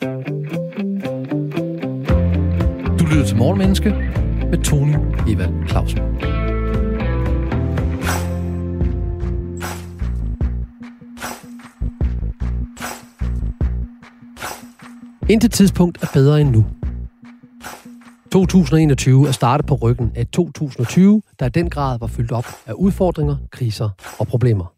Du lytter til Morgenmenneske med Tony Evald Clausen. Intet tidspunkt er bedre end nu. 2021 er startet på ryggen af 2020, der i den grad var fyldt op af udfordringer, kriser og problemer.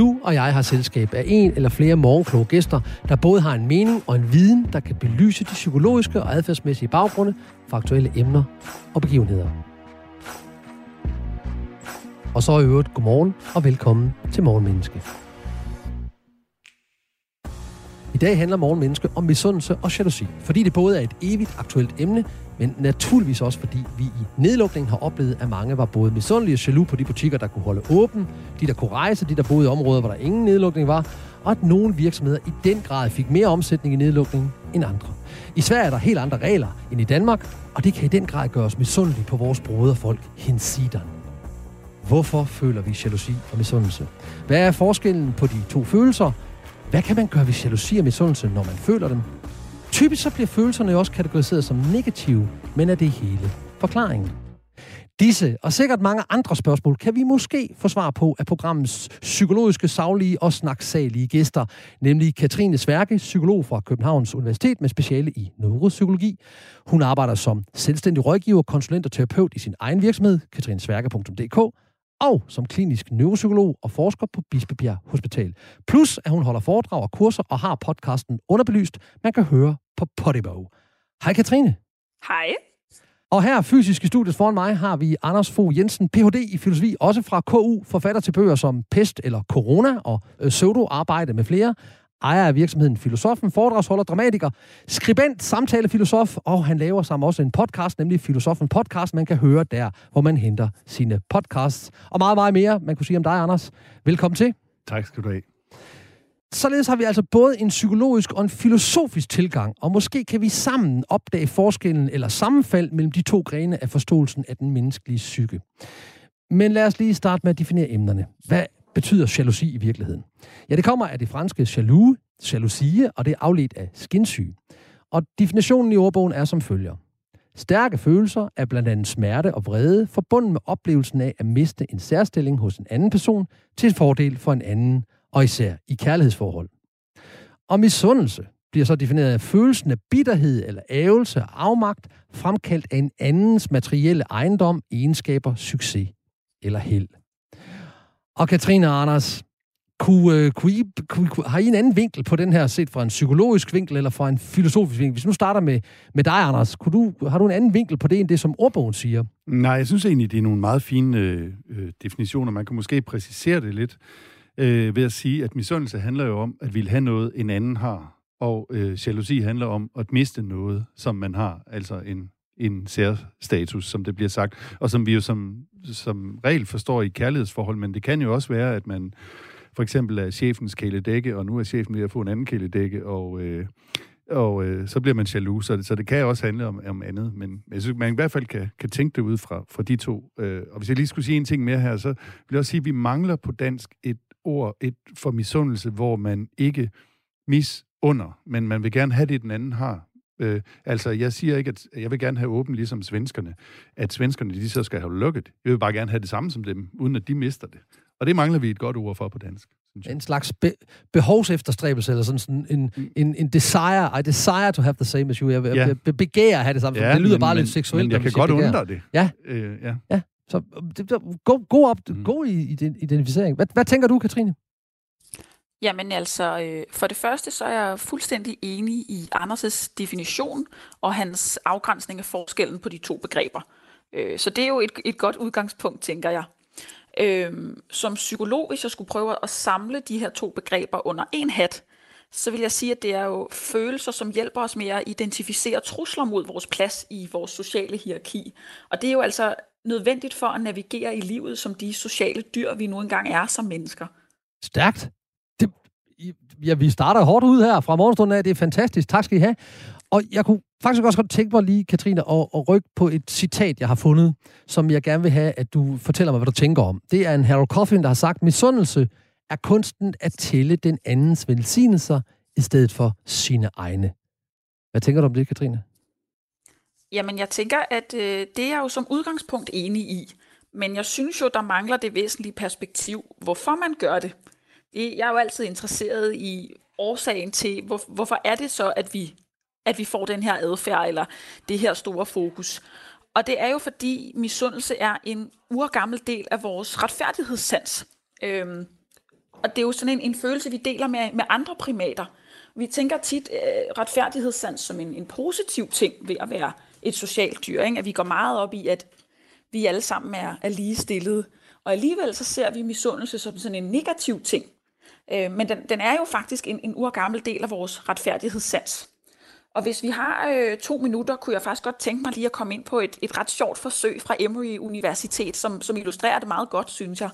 Du og jeg har selskab af en eller flere morgenkloge gæster, der både har en mening og en viden, der kan belyse de psykologiske og adfærdsmæssige baggrunde for aktuelle emner og begivenheder. Og så i øvrigt godmorgen og velkommen til Morgenmenneske. I dag handler Morgenmenneske om misundelse og jalousi, fordi det både er et evigt aktuelt emne, men naturligvis også fordi vi i nedlukningen har oplevet, at mange var både misundelige og jaloux på de butikker, der kunne holde åben, de der kunne rejse, de der boede i områder, hvor der ingen nedlukning var, og at nogle virksomheder i den grad fik mere omsætning i nedlukningen end andre. I Sverige er der helt andre regler end i Danmark, og det kan i den grad gøre os misundelige på vores broderfolk hensideren. Hvorfor føler vi jalousi og misundelse? Hvad er forskellen på de to følelser? Hvad kan man gøre ved jalousi og misundelse, når man føler dem? Typisk så bliver følelserne jo også kategoriseret som negative, men er det hele forklaringen? Disse og sikkert mange andre spørgsmål kan vi måske få svar på af programmets psykologiske, saglige og snaksalige gæster, nemlig Katrine Sværke, psykolog fra Københavns Universitet med speciale i neuropsykologi. Hun arbejder som selvstændig rådgiver, konsulent og terapeut i sin egen virksomhed, katrinesværke.dk, og som klinisk neuropsykolog og forsker på Bispebjerg Hospital. Plus at hun holder foredrag og kurser og har podcasten Underbelyst, man kan høre på Podimo. Hej Katrine. Hej. Og her fysisk i studiet foran mig har vi Anders Fogh Jensen, Ph.D. i filosofi, også fra KU, forfatter til bøger som Pest eller Corona og øh, Pseudo-arbejde med flere ejer af virksomheden Filosofen, foredragsholder, dramatiker, skribent, samtalefilosof, og han laver sammen også en podcast, nemlig Filosofen Podcast, man kan høre der, hvor man henter sine podcasts. Og meget, meget mere, man kunne sige om dig, Anders. Velkommen til. Tak skal du have. Således har vi altså både en psykologisk og en filosofisk tilgang, og måske kan vi sammen opdage forskellen eller sammenfald mellem de to grene af forståelsen af den menneskelige psyke. Men lad os lige starte med at definere emnerne. Hvad betyder jalousi i virkeligheden? Ja, det kommer af det franske jaloux, jalousie, og det er afledt af skinsyge. Og definitionen i ordbogen er som følger. Stærke følelser er blandt andet smerte og vrede, forbundet med oplevelsen af at miste en særstilling hos en anden person til fordel for en anden, og især i kærlighedsforhold. Og misundelse bliver så defineret af følelsen af bitterhed eller ævelse og afmagt, fremkaldt af en andens materielle ejendom, egenskaber, succes eller held. Og Katrine og Anders, kunne, øh, kunne I, kunne, kunne, har I en anden vinkel på den her, set fra en psykologisk vinkel eller fra en filosofisk vinkel? Hvis nu starter med, med dig, Anders, kunne du, har du en anden vinkel på det, end det, som ordbogen siger? Nej, jeg synes egentlig, det er nogle meget fine øh, øh, definitioner. Man kan måske præcisere det lidt øh, ved at sige, at misundelse handler jo om, at vi vil have noget, en anden har. Og øh, jalousi handler om at miste noget, som man har. Altså en, en særstatus, som det bliver sagt. Og som vi jo som, som regel forstår i kærlighedsforhold. Men det kan jo også være, at man for eksempel er chefens kæledække, og nu er chefen ved at få en anden kæledække, og, øh, og øh, så bliver man jaloux, så det, så det kan også handle om, om andet, men jeg synes, man i hvert fald kan, kan tænke det ud fra, fra de to. Øh, og hvis jeg lige skulle sige en ting mere her, så vil jeg også sige, at vi mangler på dansk et ord, et for misundelse, hvor man ikke misunder, men man vil gerne have det, den anden har. Øh, altså, jeg siger ikke, at jeg vil gerne have åben ligesom svenskerne, at svenskerne de så skal have lukket. Jeg vil bare gerne have det samme som dem, uden at de mister det. Og det mangler vi et godt ord for på dansk. En slags be- behovsefterstræbelse, eller sådan, sådan en, mm. en, en desire. I desire to have the same as you. Jeg ja. be- begærer at have det samme. Ja, det lyder men, bare men, lidt seksuelt. Men jeg kan godt undre det. Ja. Øh, ja. ja. Så det, god, god, op, mm. god identificering. Hvad, hvad tænker du, Katrine? Jamen altså, øh, for det første så er jeg fuldstændig enig i Anders' definition og hans afgrænsning af forskellen på de to begreber. Øh, så det er jo et, et godt udgangspunkt, tænker jeg. Øh, som psykolog, hvis jeg skulle prøve at samle de her to begreber under en hat, så vil jeg sige, at det er jo følelser, som hjælper os med at identificere trusler mod vores plads i vores sociale hierarki. Og det er jo altså nødvendigt for at navigere i livet som de sociale dyr, vi nu engang er som mennesker. Stærkt. Ja, vi starter hårdt ud her fra morgenstunden af. Det er fantastisk. Tak skal I have. Og jeg kunne faktisk også godt tænke mig lige, Katrine, at, at rykke på et citat, jeg har fundet, som jeg gerne vil have, at du fortæller mig, hvad du tænker om. Det er en Harold Coffin, der har sagt, misundelse er kunsten at tælle den andens velsignelser i stedet for sine egne. Hvad tænker du om det, Katrine? Jamen, jeg tænker, at øh, det er jeg jo som udgangspunkt enig i. Men jeg synes jo, der mangler det væsentlige perspektiv, hvorfor man gør det. Jeg er jo altid interesseret i årsagen til, hvor, hvorfor er det så, at vi, at vi får den her adfærd, eller det her store fokus. Og det er jo fordi misundelse er en urgammel del af vores retfærdighedssans. Øhm, og det er jo sådan en, en følelse, vi deler med, med andre primater. Vi tænker tit øh, retfærdighedssans som en, en positiv ting ved at være et socialt dyr. Ikke? At vi går meget op i, at vi alle sammen er, er lige stillet. Og alligevel så ser vi misundelse som sådan en negativ ting. Øh, men den, den er jo faktisk en, en urgammel del af vores retfærdighedssans. Og hvis vi har øh, to minutter, kunne jeg faktisk godt tænke mig lige at komme ind på et, et ret sjovt forsøg fra Emory Universitet, som, som illustrerer det meget godt, synes jeg.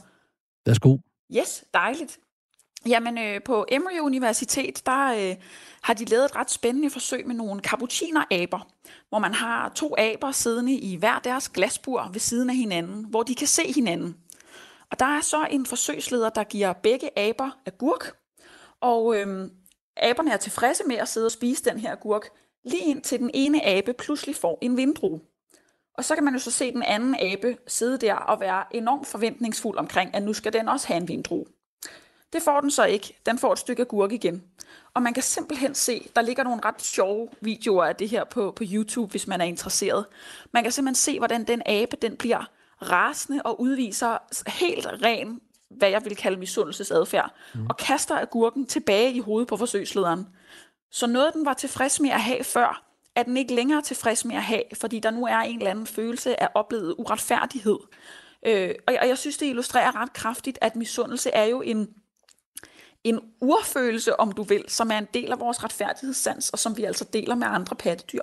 Værsgo. Yes, dejligt. Jamen, øh, på Emory Universitet, der øh, har de lavet et ret spændende forsøg med nogle cappucciner-aber, hvor man har to aber siddende i hver deres glasbur ved siden af hinanden, hvor de kan se hinanden. Og der er så en forsøgsleder, der giver begge aber agurk, og øhm, aberne er tilfredse med at sidde og spise den her agurk, lige indtil den ene abe pludselig får en vindrue. Og så kan man jo så se den anden abe sidde der og være enormt forventningsfuld omkring, at nu skal den også have en vindrue. Det får den så ikke. Den får et stykke agurk igen. Og man kan simpelthen se, der ligger nogle ret sjove videoer af det her på, på YouTube, hvis man er interesseret. Man kan simpelthen se, hvordan den abe den bliver rasende og udviser helt ren, hvad jeg vil kalde misundelsesadfærd, mm. og kaster agurken tilbage i hovedet på forsøgslederen. Så noget, den var tilfreds med at have før, er den ikke længere tilfreds med at have, fordi der nu er en eller anden følelse af oplevet uretfærdighed. Øh, og, jeg, og jeg synes, det illustrerer ret kraftigt, at misundelse er jo en, en urfølelse, om du vil, som er en del af vores retfærdighedssans, og som vi altså deler med andre pattedyr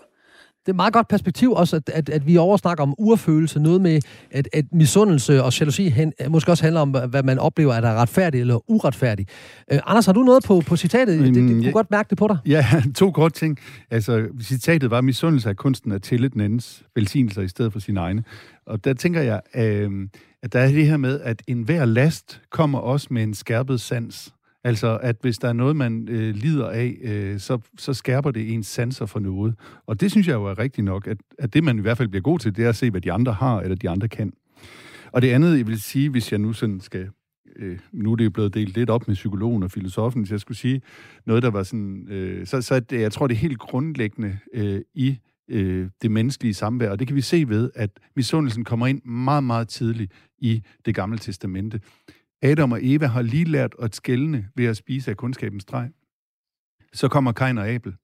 det er et meget godt perspektiv også, at, at, at vi oversnakker om urfølelse, noget med, at, at misundelse og jalousi hen, måske også handler om, hvad man oplever, er der retfærdigt eller uretfærdigt. Uh, Anders, har du noget på, på citatet? Mm, det, det, du ja, godt mærke det på dig. Ja, to kort ting. Altså, citatet var, misundelse af kunsten at tælle den andens velsignelser i stedet for sine egne. Og der tænker jeg, øh, at der er det her med, at enhver last kommer også med en skærpet sans. Altså, at hvis der er noget, man øh, lider af, øh, så, så skærper det ens sanser for noget. Og det synes jeg jo er rigtigt nok, at, at det, man i hvert fald bliver god til, det er at se, hvad de andre har, eller de andre kan. Og det andet, jeg vil sige, hvis jeg nu sådan skal... Øh, nu er det jo blevet delt lidt op med psykologen og filosofen, hvis jeg skulle sige noget, der var sådan... Øh, så, så det, jeg tror, det er helt grundlæggende øh, i øh, det menneskelige samvær, og det kan vi se ved, at misundelsen kommer ind meget, meget tidligt i det gamle testamente. Adam og Eva har lige lært at skælne ved at spise af kundskabens træ. Så kommer Kain og Abel.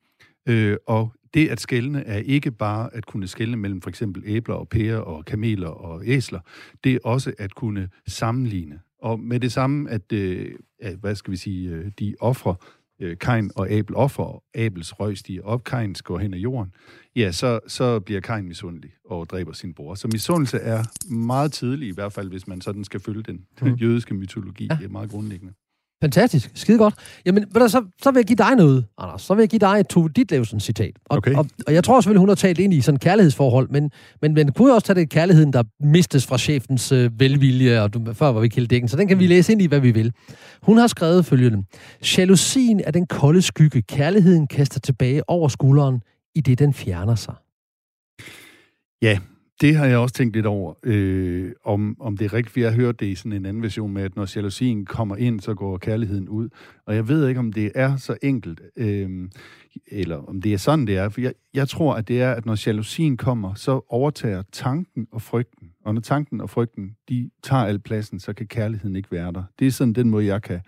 Øh, og det at skælne er ikke bare at kunne skælne mellem for eksempel æbler og pærer og kameler og æsler. Det er også at kunne sammenligne. Og med det samme, at, øh, at hvad skal vi sige, øh, de ofre, øh, Kain og Abel offer, og Abels røg stiger op, Kain går hen ad jorden, ja, så, så bliver Kain misundelig og dræber sin bror. Så misundelse er meget tidlig, i hvert fald hvis man sådan skal følge den mm. jødiske mytologi. Ja. Det er meget grundlæggende. Fantastisk. Skide godt. Jamen, ved du, så, så vil jeg give dig noget, Anders. Så vil jeg give dig et Tove Ditlevsen citat. Og, okay. og, og, jeg tror selvfølgelig, hun har talt ind i sådan kærlighedsforhold, men, men man kunne også tage det kærligheden, der mistes fra chefens øh, velvilje, og du, før var vi kældækken, så den kan vi mm. læse ind i, hvad vi vil. Hun har skrevet følgende. Jalousien er den kolde skygge, kærligheden kaster tilbage over skulderen, i det den fjerner sig. Ja, det har jeg også tænkt lidt over, øh, om, om det er rigtigt, for jeg har hørt det i sådan en anden version med, at når jalousien kommer ind, så går kærligheden ud. Og jeg ved ikke, om det er så enkelt, øh, eller om det er sådan, det er. For jeg, jeg tror, at det er, at når jalousien kommer, så overtager tanken og frygten. Og når tanken og frygten, de tager al pladsen, så kan kærligheden ikke være der. Det er sådan den måde, jeg kan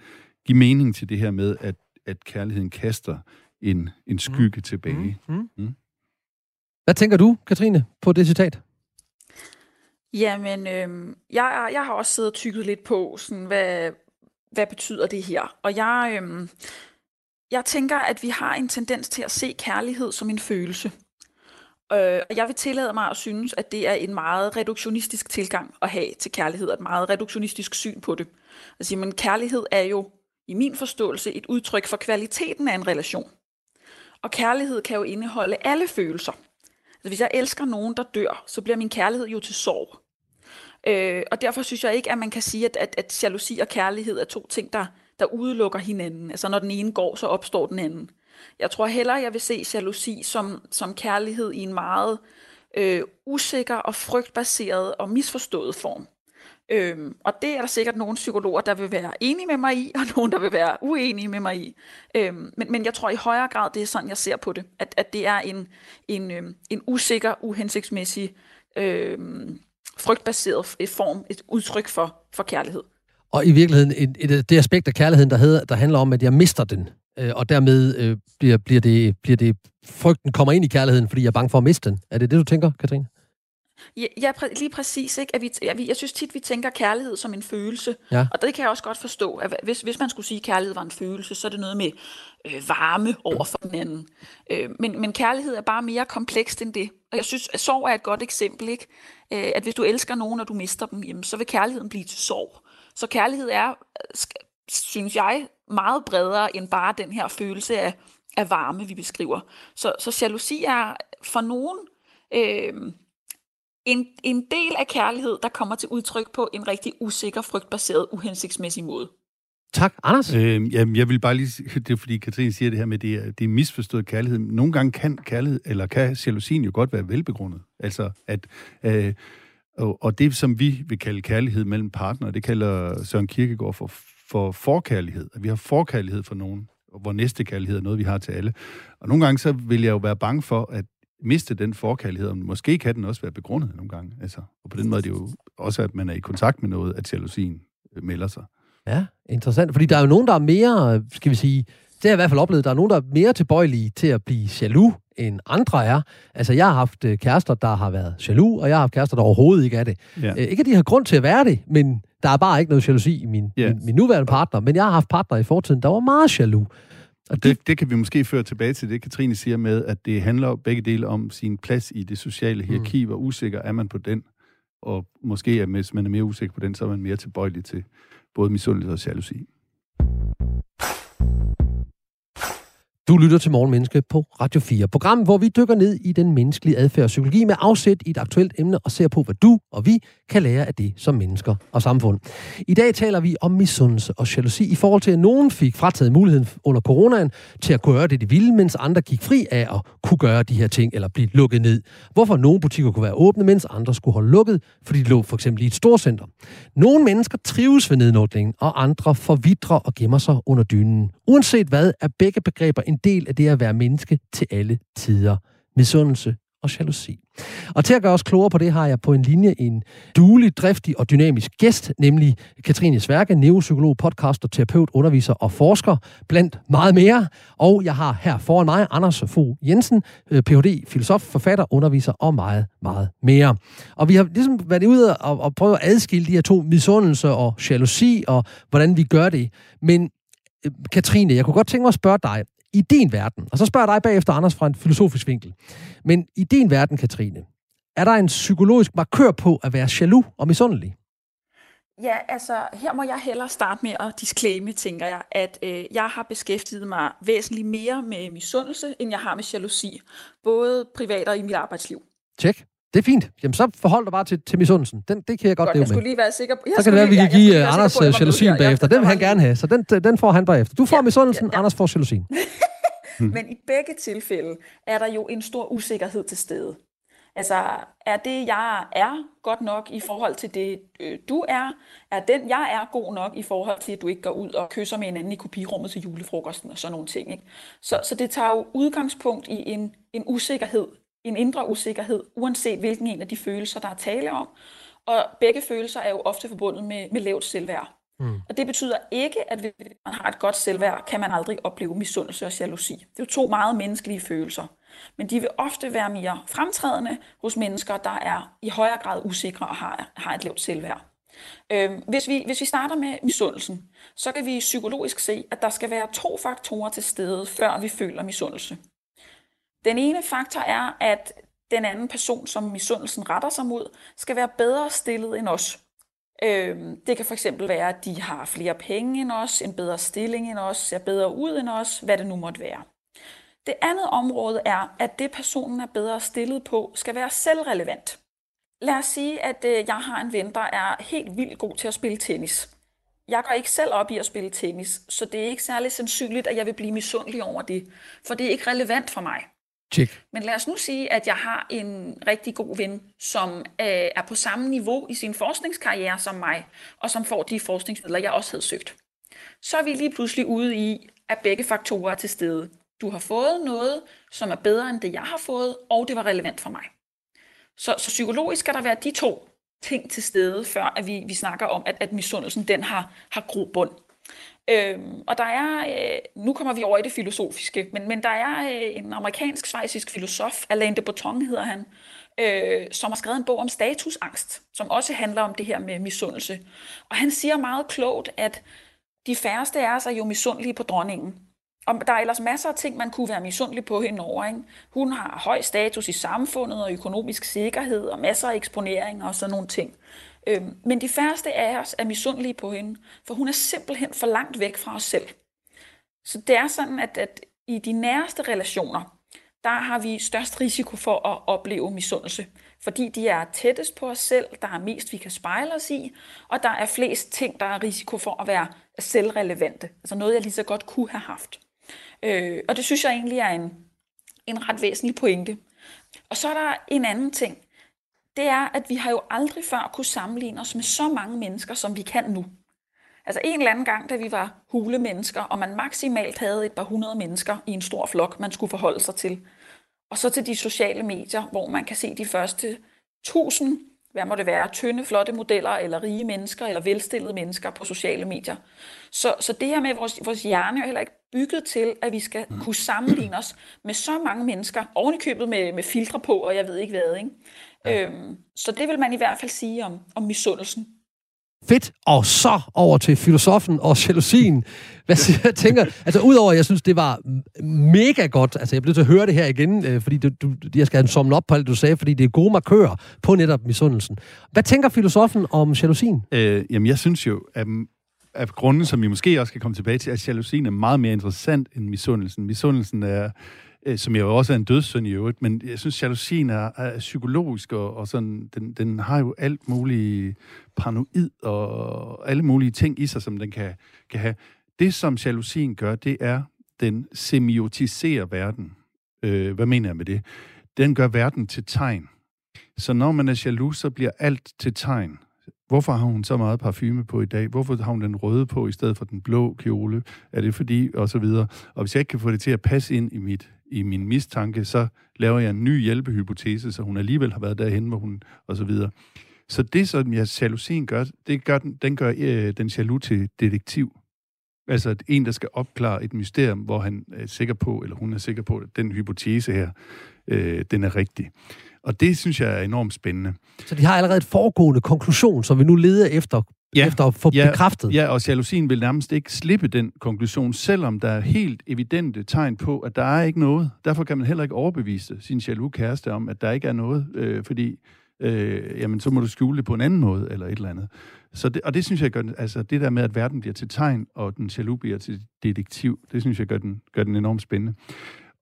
give mening til det her med, at, at kærligheden kaster en, en skygge mm. tilbage. Mm. Mm. Mm. Hvad tænker du, Katrine, på det citat? Jamen, øh, jeg, jeg har også siddet og tykket lidt på, sådan, hvad, hvad betyder det her? Og jeg, øh, jeg tænker, at vi har en tendens til at se kærlighed som en følelse. Øh, og jeg vil tillade mig at synes, at det er en meget reduktionistisk tilgang at have til kærlighed, og et meget reduktionistisk syn på det. Altså, men kærlighed er jo, i min forståelse, et udtryk for kvaliteten af en relation. Og kærlighed kan jo indeholde alle følelser. Altså, hvis jeg elsker nogen, der dør, så bliver min kærlighed jo til sorg. Øh, og derfor synes jeg ikke, at man kan sige, at, at, at jalousi og kærlighed er to ting, der, der udelukker hinanden. Altså når den ene går, så opstår den anden. Jeg tror hellere, jeg vil se jalousi som, som kærlighed i en meget øh, usikker og frygtbaseret og misforstået form. Øhm, og det er der sikkert nogle psykologer, der vil være enige med mig i, og nogle, der vil være uenige med mig i. Øhm, men, men jeg tror i højere grad, det er sådan, jeg ser på det. At, at det er en, en, øhm, en usikker, uhensigtsmæssig, øhm, frygtbaseret form, et udtryk for, for kærlighed. Og i virkeligheden, et, et, det aspekt af kærligheden, der, hedder, der handler om, at jeg mister den. Øh, og dermed øh, bliver, bliver, det, bliver det, frygten kommer ind i kærligheden, fordi jeg er bange for at miste den. Er det det, du tænker, Katrine? Ja, ja præ- lige præcis. Ikke? At vi, at vi, jeg synes tit, vi tænker kærlighed som en følelse. Ja. Og det kan jeg også godt forstå. At hvis, hvis man skulle sige, at kærlighed var en følelse, så er det noget med øh, varme over for den anden. Øh, men, men kærlighed er bare mere komplekst end det. Og jeg synes, at sorg er et godt eksempel. ikke? Øh, at hvis du elsker nogen, og du mister dem, jamen, så vil kærligheden blive til sorg. Så kærlighed er, synes jeg, meget bredere end bare den her følelse af, af varme, vi beskriver. Så, så jalousi er for nogen øh, en, en del af kærlighed, der kommer til udtryk på en rigtig usikker, frygtbaseret, uhensigtsmæssig måde. Tak. Anders? Øh, jamen, jeg vil bare lige... Det er fordi, Katrine siger det her med, det er, det er misforstået kærlighed. Nogle gange kan kærlighed, eller kan jalousien jo godt være velbegrundet. Altså, at... Øh, og, og det, som vi vil kalde kærlighed mellem partnere, det kalder Søren Kierkegaard for, for forkærlighed. At vi har forkærlighed for nogen, hvor næste kærlighed er noget, vi har til alle. Og nogle gange så vil jeg jo være bange for, at miste den forkærlighed, og måske kan den også være begrundet nogle gange. Altså, og på den måde er det jo også, at man er i kontakt med noget, at jalousien øh, melder sig. Ja, interessant. Fordi der er jo nogen, der er mere, skal vi sige, det har jeg i hvert fald oplevet, der er nogen, der er mere tilbøjelige til at blive jaloux, end andre er. Altså, jeg har haft øh, kærester, der har været jaloux, og jeg har haft kærester, der overhovedet ikke er det. Ja. Ikke at de har grund til at være det, men der er bare ikke noget jalousi i min, yeah. min, min nuværende partner. Men jeg har haft partner i fortiden, der var meget jaloux. Og det, det kan vi måske føre tilbage til det, Katrine siger med, at det handler begge dele om sin plads i det sociale hierarki. Mm. Hvor usikker er man på den? Og måske, at hvis man er mere usikker på den, så er man mere tilbøjelig til både misundelse og jalousi. Du lytter til Morgenmenneske på Radio 4. Program, hvor vi dykker ned i den menneskelige adfærd og psykologi med afsæt i et aktuelt emne og ser på, hvad du og vi kan lære af det som mennesker og samfund. I dag taler vi om misundelse og jalousi i forhold til, at nogen fik frataget muligheden under coronaen til at gøre det, de ville, mens andre gik fri af at kunne gøre de her ting eller blive lukket ned. Hvorfor nogle butikker kunne være åbne, mens andre skulle holde lukket, fordi de lå for eksempel i et storcenter. Nogle mennesker trives ved nedlukningen, og andre forvidrer og gemmer sig under dynen. Uanset hvad, er begge begreber en del af det at være menneske til alle tider. Misundelse og jalousi. Og til at gøre os klogere på det, har jeg på en linje en duelig, driftig og dynamisk gæst, nemlig Katrine Sværke, neuropsykolog, podcaster, terapeut, underviser og forsker, blandt meget mere. Og jeg har her foran mig Anders Fogh Jensen, øh, Ph.D., filosof, forfatter, underviser og meget, meget mere. Og vi har ligesom været ude og, og prøve at adskille de her to misundelse og jalousi, og hvordan vi gør det. Men øh, Katrine, jeg kunne godt tænke mig at spørge dig, i din verden, og så spørger jeg dig bagefter, Anders, fra en filosofisk vinkel, men i din verden, Katrine, er der en psykologisk markør på at være jaloux og misundelig? Ja, altså her må jeg hellere starte med at disclaime, tænker jeg, at øh, jeg har beskæftiget mig væsentligt mere med misundelse, end jeg har med jalousi, både privat og i mit arbejdsliv. Tjek. Det er fint. Jamen, så forhold dig bare til, til misundelsen. Den, det kan jeg godt, godt leve med. Jeg skulle lige være sikker på... Så kan det være, at vi kan give ja, Anders jalousien bagefter. Den vil han gerne have, så den, den får han bagefter. Du får ja, misundelsen, ja, ja. Anders får jalousien. Men i begge tilfælde er der jo en stor usikkerhed til stede. Altså, er det, jeg er godt nok i forhold til det, øh, du er? Er den, jeg er god nok i forhold til, at du ikke går ud og kysser med en anden i kopirummet til julefrokosten og sådan nogle ting? Ikke? Så, så det tager jo udgangspunkt i en, en usikkerhed en indre usikkerhed, uanset hvilken en af de følelser, der er tale om. Og begge følelser er jo ofte forbundet med, med lavt selvværd. Mm. Og det betyder ikke, at hvis man har et godt selvværd, kan man aldrig opleve misundelse og jalousi. Det er jo to meget menneskelige følelser. Men de vil ofte være mere fremtrædende hos mennesker, der er i højere grad usikre og har, har et lavt selvværd. Øh, hvis, vi, hvis vi starter med misundelsen, så kan vi psykologisk se, at der skal være to faktorer til stede, før vi føler misundelse. Den ene faktor er, at den anden person, som misundelsen retter sig mod, skal være bedre stillet end os. Øhm, det kan fx være, at de har flere penge end os, en bedre stilling end os, ser bedre ud end os, hvad det nu måtte være. Det andet område er, at det personen er bedre stillet på, skal være selvrelevant. Lad os sige, at øh, jeg har en ven, der er helt vildt god til at spille tennis. Jeg går ikke selv op i at spille tennis, så det er ikke særlig sandsynligt, at jeg vil blive misundelig over det, for det er ikke relevant for mig. Check. Men lad os nu sige, at jeg har en rigtig god ven, som øh, er på samme niveau i sin forskningskarriere som mig, og som får de forskningsmidler, jeg også havde søgt. Så er vi lige pludselig ude i, at begge faktorer er til stede. Du har fået noget, som er bedre end det, jeg har fået, og det var relevant for mig. Så, så psykologisk skal der være de to ting til stede, før at vi, vi snakker om, at, at misundelsen den har, har grobund. Øhm, og der er, øh, nu kommer vi over i det filosofiske, men, men der er øh, en amerikansk-svejsisk filosof, Alain de Botton hedder han, øh, som har skrevet en bog om statusangst, som også handler om det her med misundelse. Og han siger meget klogt, at de færreste af os er jo misundelige på dronningen. Og der er ellers masser af ting, man kunne være misundelig på hende over. Ikke? Hun har høj status i samfundet og økonomisk sikkerhed og masser af eksponering og sådan nogle ting. Øhm, men de færreste af os er misundelige på hende, for hun er simpelthen for langt væk fra os selv. Så det er sådan, at, at i de næreste relationer, der har vi størst risiko for at opleve misundelse. Fordi de er tættest på os selv, der er mest, vi kan spejle os i, og der er flest ting, der er risiko for at være selvrelevante. Altså noget, jeg lige så godt kunne have haft. Øh, og det synes jeg egentlig er en, en ret væsentlig pointe. Og så er der en anden ting. Det er, at vi har jo aldrig før kunne sammenligne os med så mange mennesker, som vi kan nu. Altså en eller anden gang, da vi var hulemennesker, og man maksimalt havde et par hundrede mennesker i en stor flok, man skulle forholde sig til. Og så til de sociale medier, hvor man kan se de første tusind, hvad må det være, tynde, flotte modeller, eller rige mennesker, eller velstillede mennesker på sociale medier. Så, så det her med, at vores, vores hjerne er heller ikke bygget til, at vi skal mm. kunne sammenligne os med så mange mennesker, oven i købet med, med filtre på, og jeg ved ikke hvad. Ikke? Ja. Øhm, så det vil man i hvert fald sige om, om misundelsen. Fedt. Og så over til filosofen og jalousien. Hvad siger jeg tænker? Altså, udover, at jeg synes, det var mega godt. Altså, jeg bliver til at høre det her igen, øh, fordi du, du, jeg skal have en sommen op på alt, du sagde, fordi det er gode markører på netop misundelsen. Hvad tænker filosofen om jalousien? Øh, jamen, jeg synes jo, at af grunden, som vi måske også kan komme tilbage til, at jalousien er meget mere interessant end misundelsen. Misundelsen er, øh, som jo også er en dødssynd i øvrigt, men jeg synes, jalousien er, er psykologisk, og, og sådan, den, den har jo alt muligt paranoid og alle mulige ting i sig, som den kan, kan have. Det, som jalousien gør, det er, den semiotiserer verden. Øh, hvad mener jeg med det? Den gør verden til tegn. Så når man er jaloux, så bliver alt til tegn. Hvorfor har hun så meget parfume på i dag? Hvorfor har hun den røde på i stedet for den blå kjole? Er det fordi? Og så videre. Og hvis jeg ikke kan få det til at passe ind i, mit, i min mistanke, så laver jeg en ny hjælpehypotese, så hun alligevel har været derhen, hvor hun... Og så videre. Så det, som jeg jalousien gør, det gør den, den gør øh, den jaloux til detektiv. Altså en, der skal opklare et mysterium, hvor han er sikker på, eller hun er sikker på, at den hypotese her, øh, den er rigtig. Og det synes jeg er enormt spændende. Så de har allerede et foregående konklusion, som vi nu leder efter, ja, efter at få ja, bekræftet. Ja, og jalousien vil nærmest ikke slippe den konklusion, selvom der er helt evidente tegn på, at der er ikke noget. Derfor kan man heller ikke overbevise sin jaloux kæreste om, at der ikke er noget, øh, fordi øh, jamen, så må du skjule det på en anden måde, eller et eller andet. Så det, og det synes jeg gør, altså det der med, at verden bliver til tegn, og den jaloux bliver til detektiv, det synes jeg gør den, gør den enormt spændende.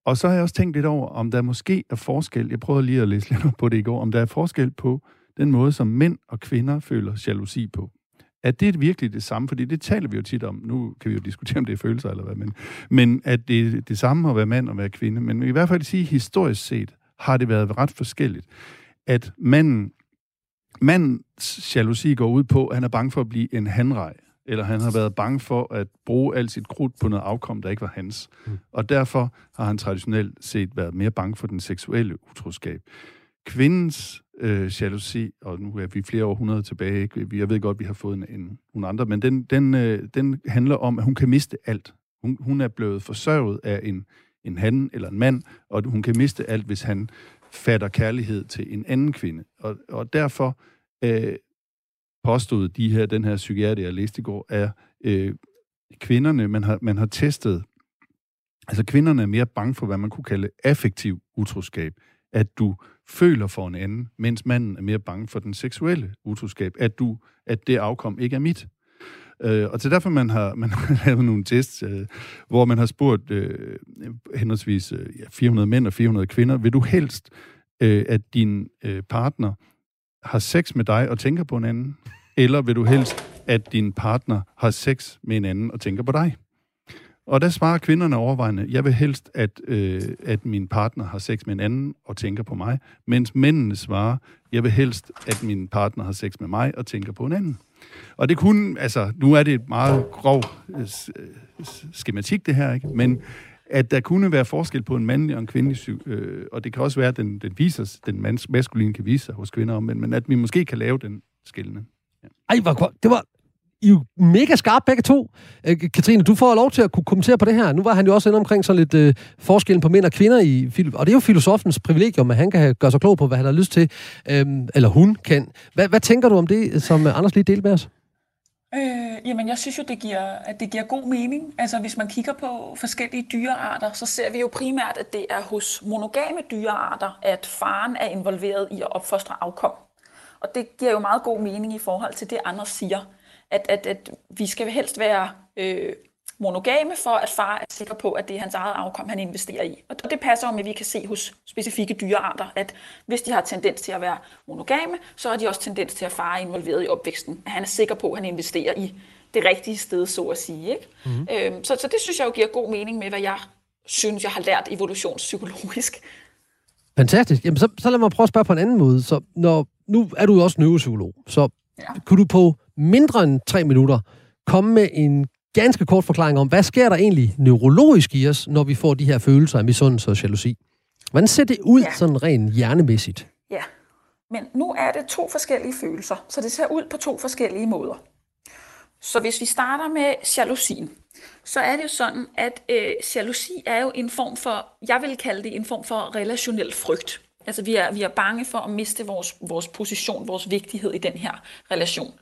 Og så har jeg også tænkt lidt over, om der måske er forskel, jeg prøvede lige at læse lidt op på det i går, om der er forskel på den måde, som mænd og kvinder føler jalousi på. Er det virkelig det samme? Fordi det taler vi jo tit om. Nu kan vi jo diskutere, om det er følelser eller hvad, men, men at det er det samme at være mand og være kvinde. Men i hvert fald sige, historisk set har det været ret forskelligt. At manden, mandens jalousi går ud på, at han er bange for at blive en handrej eller han har været bange for at bruge alt sit krudt på noget afkom, der ikke var hans. Mm. Og derfor har han traditionelt set været mere bange for den seksuelle utroskab. Kvindens øh, jalousi, og nu er vi flere århundreder tilbage, ikke? jeg ved godt, vi har fået en, en, nogle andre, men den, den, øh, den handler om, at hun kan miste alt. Hun, hun er blevet forsørget af en, en han eller en mand, og hun kan miste alt, hvis han fatter kærlighed til en anden kvinde. Og, og derfor øh, påstod de her, den her psykiater, jeg læste i går, er øh, kvinderne, man har, man har testet, altså kvinderne er mere bange for, hvad man kunne kalde affektiv utroskab. At du føler for en anden, mens manden er mere bange for den seksuelle utroskab. At, du, at det afkom ikke er mit. Øh, og til derfor man har man har lavet nogle tests, øh, hvor man har spurgt øh, henholdsvis øh, 400 mænd og 400 kvinder, vil du helst, øh, at din øh, partner har sex med dig og tænker på en anden? Eller vil du helst, at din partner har sex med en anden og tænker på dig? Og der svarer kvinderne overvejende, jeg vil helst, at, øh, at min partner har sex med en anden og tænker på mig, mens mændene svarer, jeg vil helst, at min partner har sex med mig og tænker på en anden. Og det kunne, altså, nu er det et meget grov øh, øh skematik det her, ikke? men at der kunne være forskel på en mandlig og en kvindelig øh, og det kan også være, at den, den viser, den mans, maskuline kan vise sig hos kvinder, men, men at vi måske kan lave den skillende. Ja. Ej, hvor, det var, I er jo mega skarpe begge to. Øh, Katrine, du får lov til at kunne kommentere på det her. Nu var han jo også inde omkring sådan lidt øh, forskellen på mænd og kvinder i film, og det er jo filosofens privilegium, at han kan gøre sig klog på, hvad han har lyst til, øh, eller hun kan. Hvad, hvad tænker du om det, som Anders lige delte med os? Øh, jamen, jeg synes jo, det giver, at det giver god mening. Altså, hvis man kigger på forskellige dyrearter, så ser vi jo primært, at det er hos monogame dyrearter, at faren er involveret i at opfostre afkom. Og det giver jo meget god mening i forhold til det, andre siger, at, at, at vi skal helst være øh, monogame for, at far er sikker på, at det er hans eget afkom, han investerer i. Og det passer jo med, at vi kan se hos specifikke dyrearter, at hvis de har tendens til at være monogame, så har de også tendens til at far er involveret i opvæksten. At han er sikker på, at han investerer i det rigtige sted, så at sige. Ikke? Mm-hmm. Øhm, så, så det synes jeg jo giver god mening med, hvad jeg synes, jeg har lært evolutionspsykologisk. Fantastisk. Jamen, så, så lad mig prøve at spørge på en anden måde. Så når, nu er du jo også neuropsykolog, så ja. kunne du på mindre end tre minutter komme med en ganske kort forklaring om, hvad sker der egentlig neurologisk i os, når vi får de her følelser af misundelse og jalousi? Hvordan ser det ud ja. sådan rent hjernemæssigt? Ja, men nu er det to forskellige følelser, så det ser ud på to forskellige måder. Så hvis vi starter med jalousien, så er det jo sådan, at øh, jalousi er jo en form for, jeg vil kalde det en form for relationel frygt. Altså vi er, vi er bange for at miste vores, vores position, vores vigtighed i den her relation.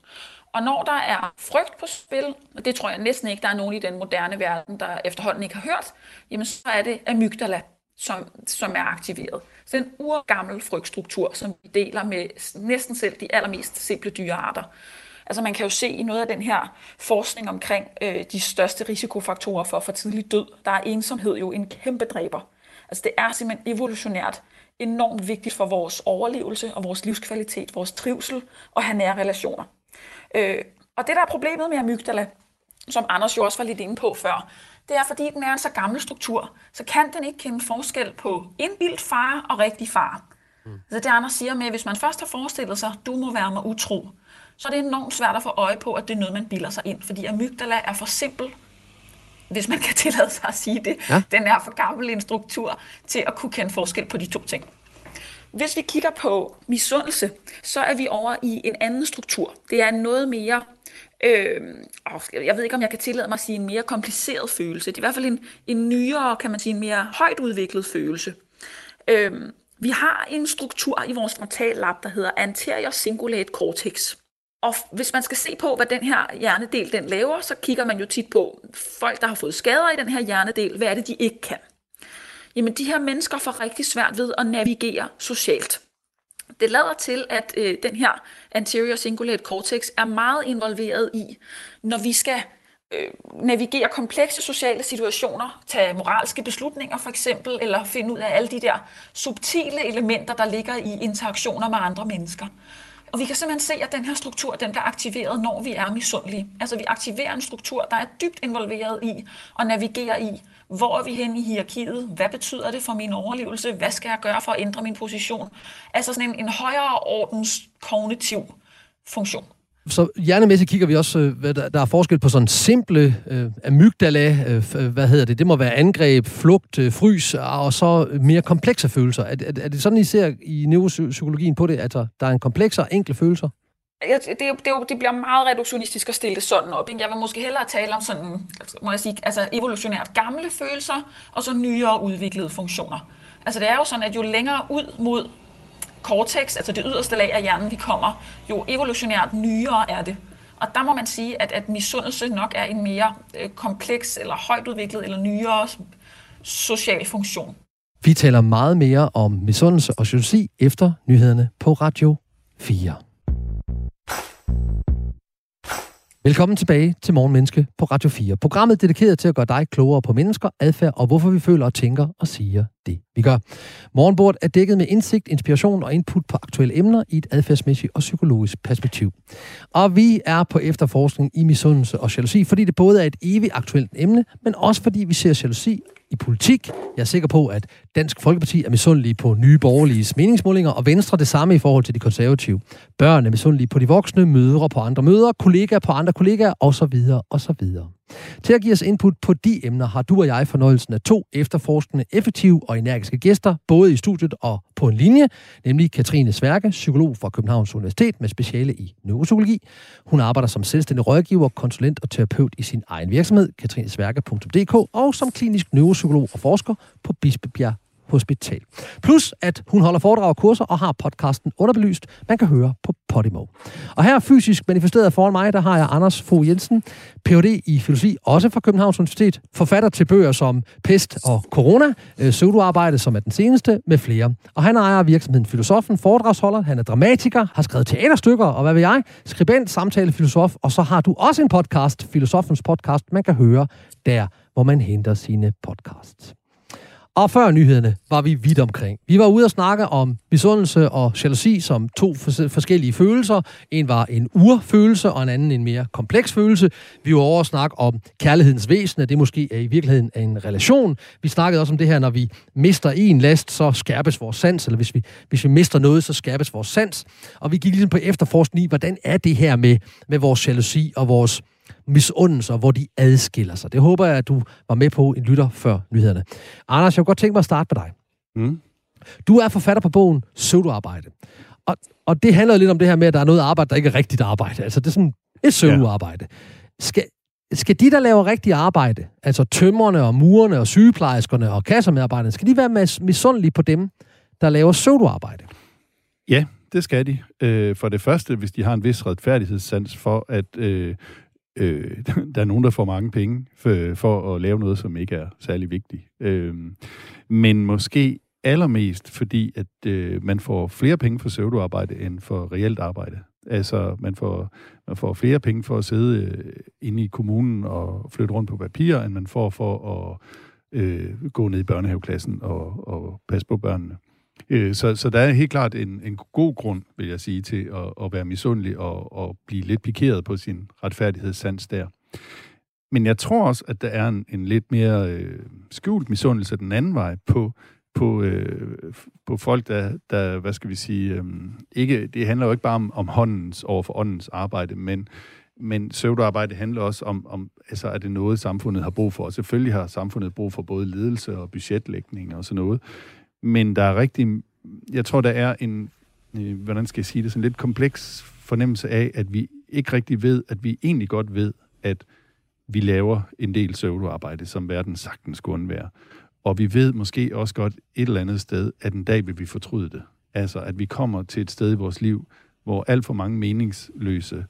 Og når der er frygt på spil, og det tror jeg næsten ikke, der er nogen i den moderne verden, der efterhånden ikke har hørt, jamen så er det amygdala, som, som er aktiveret. Så det er en urgammel frygtstruktur, som vi deler med næsten selv de allermest simple dyrearter. Altså man kan jo se i noget af den her forskning omkring øh, de største risikofaktorer for for tidlig død, der er ensomhed jo en kæmpe dræber. Altså det er simpelthen evolutionært enormt vigtigt for vores overlevelse og vores livskvalitet, vores trivsel og have nære relationer. Øh, og det, der er problemet med amygdala, som Anders jo også var lidt inde på før, det er, fordi den er en så gammel struktur, så kan den ikke kende forskel på indbildt far og rigtig far. Mm. Så det Anders siger med, at hvis man først har forestillet sig, du må være mig utro, så er det enormt svært at få øje på, at det er noget, man bilder sig ind, fordi amygdala er for simpel, hvis man kan tillade sig at sige det. Ja. Den er for gammel en struktur til at kunne kende forskel på de to ting. Hvis vi kigger på misundelse, så er vi over i en anden struktur. Det er noget mere, øh, jeg ved ikke om jeg kan tillade mig at sige en mere kompliceret følelse. Det er i hvert fald en, en nyere, kan man sige, en mere højt udviklet følelse. Øh, vi har en struktur i vores frontallap, der hedder anterior cingulate cortex. Og hvis man skal se på, hvad den her hjernedel den laver, så kigger man jo tit på folk, der har fået skader i den her hjernedel. Hvad er det, de ikke kan? Jamen de her mennesker får rigtig svært ved at navigere socialt. Det lader til, at øh, den her anterior cingulate cortex er meget involveret i, når vi skal øh, navigere komplekse sociale situationer, tage moralske beslutninger for eksempel, eller finde ud af alle de der subtile elementer, der ligger i interaktioner med andre mennesker. Og vi kan simpelthen se, at den her struktur, den bliver aktiveret, når vi er misundelige. Altså vi aktiverer en struktur, der er dybt involveret i og navigere i, hvor er vi henne i hierarkiet? Hvad betyder det for min overlevelse? Hvad skal jeg gøre for at ændre min position? Altså sådan en, en højere ordens kognitiv funktion. Så hjernemæssigt kigger vi også, øh, hvad der, der er forskel på sådan simple øh, amygdala, øh, øh hvad hedder det, det må være angreb, flugt, øh, frys, øh, og så mere komplekse følelser. Er, er, er det sådan, I ser i neuropsykologien på det, at der er en kompleks og enkle følelser? det, det, det, det bliver meget reduktionistisk at stille det sådan op. Ikke? Jeg vil måske hellere tale om sådan, må jeg sige, altså evolutionært gamle følelser, og så nyere udviklede funktioner. Altså det er jo sådan, at jo længere ud mod cortex, altså det yderste lag af hjernen, vi kommer jo evolutionært nyere er det. Og der må man sige, at, at misundelse nok er en mere øh, kompleks eller højt udviklet eller nyere social funktion. Vi taler meget mere om misundelse og jalousi efter nyhederne på Radio 4. Velkommen tilbage til Morgenmenneske på Radio 4. Programmet dedikeret til at gøre dig klogere på mennesker, adfærd og hvorfor vi føler og tænker og siger det, vi gør. Morgenbordet er dækket med indsigt, inspiration og input på aktuelle emner i et adfærdsmæssigt og psykologisk perspektiv. Og vi er på efterforskning i misundelse og jalousi, fordi det både er et evigt aktuelt emne, men også fordi vi ser jalousi i politik. Jeg er sikker på, at Dansk Folkeparti er misundelige på nye borgerlige meningsmålinger, og Venstre det samme i forhold til de konservative. Børn er misundelige på de voksne, mødre på andre mødre, kollegaer på andre kollegaer, osv. osv. Til at give os input på de emner har du og jeg fornøjelsen af to efterforskende, effektive og energiske gæster, både i studiet og på en linje, nemlig Katrine Sværke, psykolog fra Københavns Universitet med speciale i neuropsykologi. Hun arbejder som selvstændig rådgiver, konsulent og terapeut i sin egen virksomhed, katrinesværke.dk, og som klinisk neuropsykolog og forsker på Bispebjerg Hospital. Plus, at hun holder foredrag og kurser og har podcasten Underbelyst, man kan høre på Podimo. Og her fysisk manifesteret foran mig, der har jeg Anders Fogh Jensen, Ph.D. i filosofi, også fra Københavns Universitet, forfatter til bøger som Pest og Corona, øh, pseudoarbejde, som er den seneste, med flere. Og han ejer virksomheden Filosofen, foredragsholder, han er dramatiker, har skrevet teaterstykker, og hvad ved jeg, skribent, samtalefilosof, og så har du også en podcast, Filosofens podcast, man kan høre der, hvor man henter sine podcasts. Og før nyhederne var vi vidt omkring. Vi var ude og snakke om misundelse og jalousi som to forskellige følelser. En var en urfølelse, og en anden en mere kompleks følelse. Vi var over at snakke om kærlighedens væsen, at det måske er i virkeligheden en relation. Vi snakkede også om det her, når vi mister en last, så skærpes vores sans, eller hvis vi, hvis vi mister noget, så skærpes vores sans. Og vi gik ligesom på efterforskning i, hvordan er det her med, med vores jalousi og vores misundelser, hvor de adskiller sig. Det håber jeg, at du var med på en lytter før nyhederne. Anders, jeg kunne godt tænke mig at starte med dig. Mm. Du er forfatter på bogen Pseudoarbejde. Og, og det handler lidt om det her med, at der er noget arbejde, der ikke er rigtigt arbejde. Altså, det er sådan et pseudoarbejde. Ja. Skal, skal de, der laver rigtigt arbejde, altså tømmerne og murerne og sygeplejerskerne og kassemedarbejderne, skal de være misundelige på dem, der laver pseudoarbejde? Ja, det skal de. Øh, for det første, hvis de har en vis retfærdighedssans for, at øh, øh, der er nogen, der får mange penge for, for at lave noget, som ikke er særlig vigtigt. Øh, men måske allermest, fordi at øh, man får flere penge for pseudoarbejde end for reelt arbejde. Altså, man får, man får flere penge for at sidde øh, inde i kommunen og flytte rundt på papir, end man får for at øh, gå ned i børnehaveklassen og, og passe på børnene. Øh, så, så der er helt klart en, en god grund, vil jeg sige, til at, at være misundelig og, og blive lidt pikeret på sin retfærdighedssans der. Men jeg tror også, at der er en, en lidt mere øh, skjult misundelse den anden vej på, på, øh, på folk, der, der, hvad skal vi sige, øh, ikke, det handler jo ikke bare om, om håndens over for åndens arbejde, men, men søvdearbejde handler også om, om altså, er det noget, samfundet har brug for. Og selvfølgelig har samfundet brug for både ledelse og budgetlægning og sådan noget. Men der er rigtig, jeg tror, der er en, øh, hvordan skal jeg sige det, sådan lidt kompleks fornemmelse af, at vi ikke rigtig ved, at vi egentlig godt ved, at vi laver en del pseudoarbejde, som verden sagtens skulle undvære. Og vi ved måske også godt et eller andet sted, at en dag vil vi fortryde det. Altså, at vi kommer til et sted i vores liv, hvor alt for mange meningsløse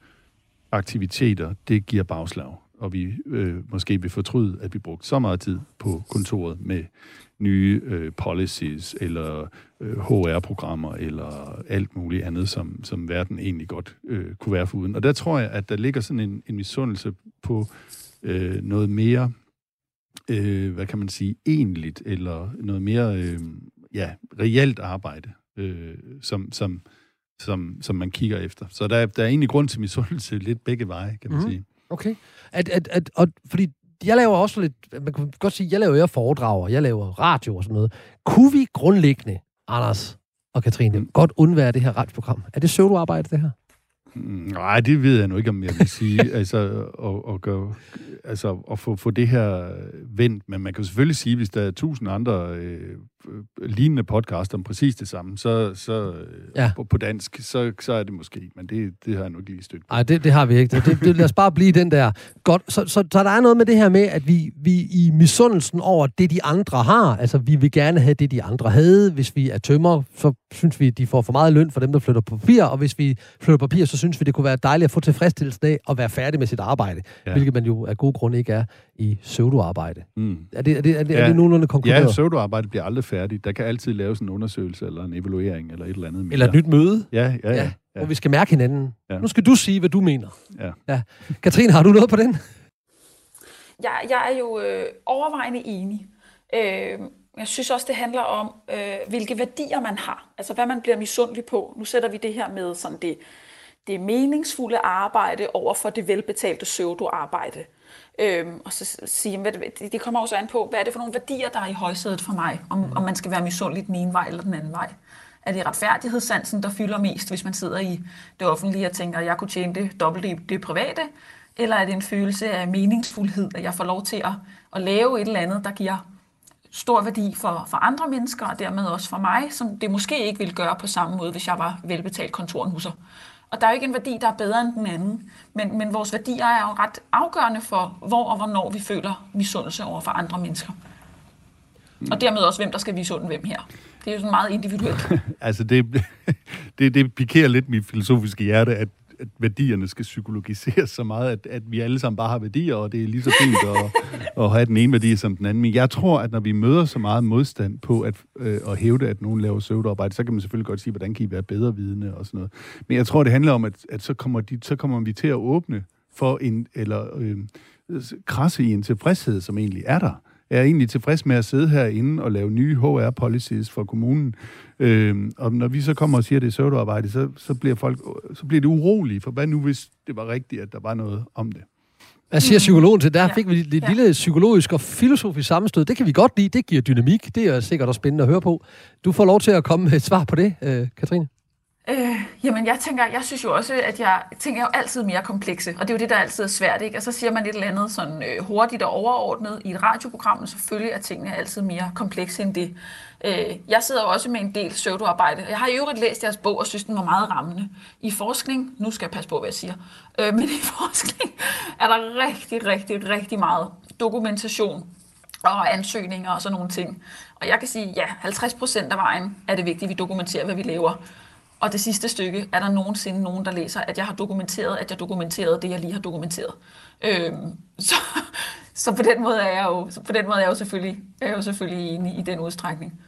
aktiviteter, det giver bagslag. Og vi øh, måske vil fortryde, at vi brugte så meget tid på kontoret med nye øh, policies eller øh, HR-programmer eller alt muligt andet, som, som verden egentlig godt øh, kunne være uden. Og der tror jeg, at der ligger sådan en, en misundelse på øh, noget mere, øh, hvad kan man sige, enligt eller noget mere øh, ja, reelt arbejde, øh, som, som, som, som man kigger efter. Så der, der er egentlig grund til misundelse lidt begge veje, kan man mm. sige. Okay. At, at, at, og, fordi jeg laver også lidt, man kan godt sige, jeg laver jo foredrag, jeg laver radio og sådan noget. Kunne vi grundlæggende, Anders og Katrine, mm. godt undvære det her radioprogram? Er det pseudoarbejde, det her? Nej, det ved jeg nu ikke, om jeg vil sige. altså, at, at, gøre, altså, at få, få det her vendt. Men man kan selvfølgelig sige, hvis der er tusind andre øh, lignende podcast om præcis det samme, så, så øh, ja. på, på dansk, så, så er det måske. Men det, det har jeg nu ikke lige stødt Nej, det, det har vi ikke. Det, det, lad os bare blive den der. Godt. Så, så, så der er noget med det her med, at vi, vi i misundelsen over det, de andre har, altså vi vil gerne have det, de andre havde. Hvis vi er tømmer, så synes vi, de får for meget løn for dem, der flytter papir, og hvis vi flytter papir, så synes vi, det kunne være dejligt at få tilfredsstillelsen af at være færdig med sit arbejde, ja. hvilket man jo af god grund ikke er i pseudoarbejde. Mm. Er det, er det, er det, ja. er det nogenlunde konkluderet? Ja, pseudoarbejde bliver aldrig færdigt. Der kan altid laves en undersøgelse eller en evaluering eller et eller andet. Eller et nyt møde. Ja, ja, ja. ja. Hvor vi skal mærke hinanden. Ja. Nu skal du sige, hvad du mener. Ja. ja. Katrine, har du noget på den? Jeg, jeg er jo øh, overvejende enig. Øh, jeg synes også, det handler om, øh, hvilke værdier man har. Altså, hvad man bliver misundelig på. Nu sætter vi det her med sådan det, det meningsfulde arbejde over for det velbetalte pseudoarbejde. Øhm, og så sige, hvad det, det kommer også an på, hvad er det for nogle værdier, der er i højsædet for mig, om, om man skal være misundelig den ene vej eller den anden vej. Er det retfærdighedssansen, der fylder mest, hvis man sidder i det offentlige og tænker, at jeg kunne tjene det dobbelt i det private? Eller er det en følelse af meningsfuldhed, at jeg får lov til at, at lave et eller andet, der giver stor værdi for, for andre mennesker, og dermed også for mig, som det måske ikke ville gøre på samme måde, hvis jeg var velbetalt kontornusser. Og der er jo ikke en værdi, der er bedre end den anden. Men, men vores værdier er jo ret afgørende for, hvor og hvornår vi føler misundelse over for andre mennesker. Og dermed også, hvem der skal vise hvem her. Det er jo sådan meget individuelt. altså, det, det, det pikerer lidt mit filosofiske hjerte, at at værdierne skal psykologiseres så meget, at, at vi alle sammen bare har værdier, og det er lige så fint at, at have den ene værdi som den anden. Men jeg tror, at når vi møder så meget modstand på at, øh, at hævde, at nogen laver søvdearbejde, så kan man selvfølgelig godt sige, hvordan kan I være bedre vidne og sådan noget. Men jeg tror, det handler om, at, at så, kommer de, så kommer vi til at åbne for en, eller øh, krasse i en tilfredshed, som egentlig er der er egentlig tilfreds med at sidde herinde og lave nye HR-policies for kommunen. Øhm, og når vi så kommer og siger, at det er søvdearbejde, så, så, bliver folk, så bliver det urolige, for hvad nu, hvis det var rigtigt, at der var noget om det? Hvad siger psykologen til? Der fik vi et ja. lille psykologisk og filosofisk sammenstød. Det kan vi godt lide. Det giver dynamik. Det er sikkert også spændende at høre på. Du får lov til at komme med et svar på det, øh, Katrine. Jamen, jeg tænker, jeg synes jo også, at jeg tænker jo altid mere komplekse, og det er jo det, der altid er svært, ikke? Og så siger man et eller andet sådan øh, hurtigt og overordnet i et radioprogram, men selvfølgelig er tingene altid mere komplekse end det. Øh, jeg sidder jo også med en del pseudoarbejde. Jeg har i øvrigt læst jeres bog og synes, den var meget rammende. I forskning, nu skal jeg passe på, hvad jeg siger, øh, men i forskning er der rigtig, rigtig, rigtig meget dokumentation og ansøgninger og sådan nogle ting. Og jeg kan sige, ja, 50 procent af vejen er det vigtigt, at vi dokumenterer, hvad vi laver. Og det sidste stykke, er der nogensinde nogen, der læser, at jeg har dokumenteret, at jeg dokumenterede det, jeg lige har dokumenteret. Øhm, så, så på den måde er jeg jo, på den måde er jeg jo selvfølgelig, er jeg jo selvfølgelig enig i den udstrækning.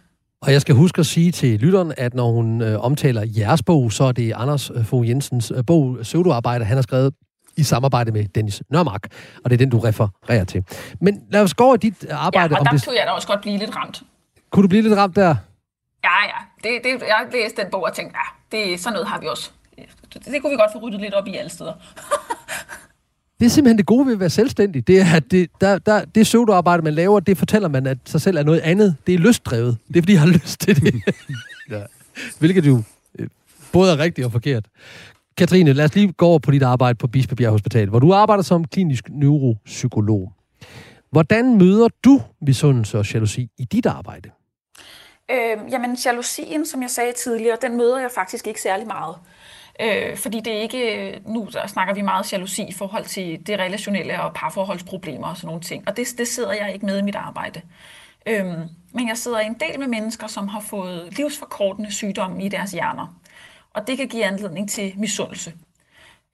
Og jeg skal huske at sige til lytteren, at når hun øh, omtaler jeres bog, så er det Anders øh, Fogh Jensens øh, bog, Pseudoarbejde, han har skrevet i samarbejde med Dennis Nørmark, og det er den, du refererer til. Men lad os gå over dit arbejde. Ja, og der det... kunne jeg da også godt blive lidt ramt. Kunne du blive lidt ramt der? Ja, ja. Det, det, jeg læste den bog og tænkte, ja, det, sådan noget har vi også. Det, det kunne vi godt få ryddet lidt op i alle steder. det er simpelthen det gode ved at være selvstændig. Det er, at det, der, der, det pseudoarbejde, man laver, det fortæller man, at sig selv er noget andet. Det er lystdrevet. Det er, fordi jeg har lyst til det. ja. Hvilket jo øh, både er rigtigt og forkert. Katrine, lad os lige gå over på dit arbejde på Bispebjerg Hospital, hvor du arbejder som klinisk neuropsykolog. Hvordan møder du misundelse og jalousi i dit arbejde? Øh, jamen, jalousien, som jeg sagde tidligere, den møder jeg faktisk ikke særlig meget. Øh, fordi det er ikke, øh, nu der snakker vi meget jalousi i forhold til det relationelle og parforholdsproblemer og sådan nogle ting. Og det, det sidder jeg ikke med i mit arbejde. Øh, men jeg sidder en del med mennesker, som har fået livsforkortende sygdomme i deres hjerner. Og det kan give anledning til misundelse.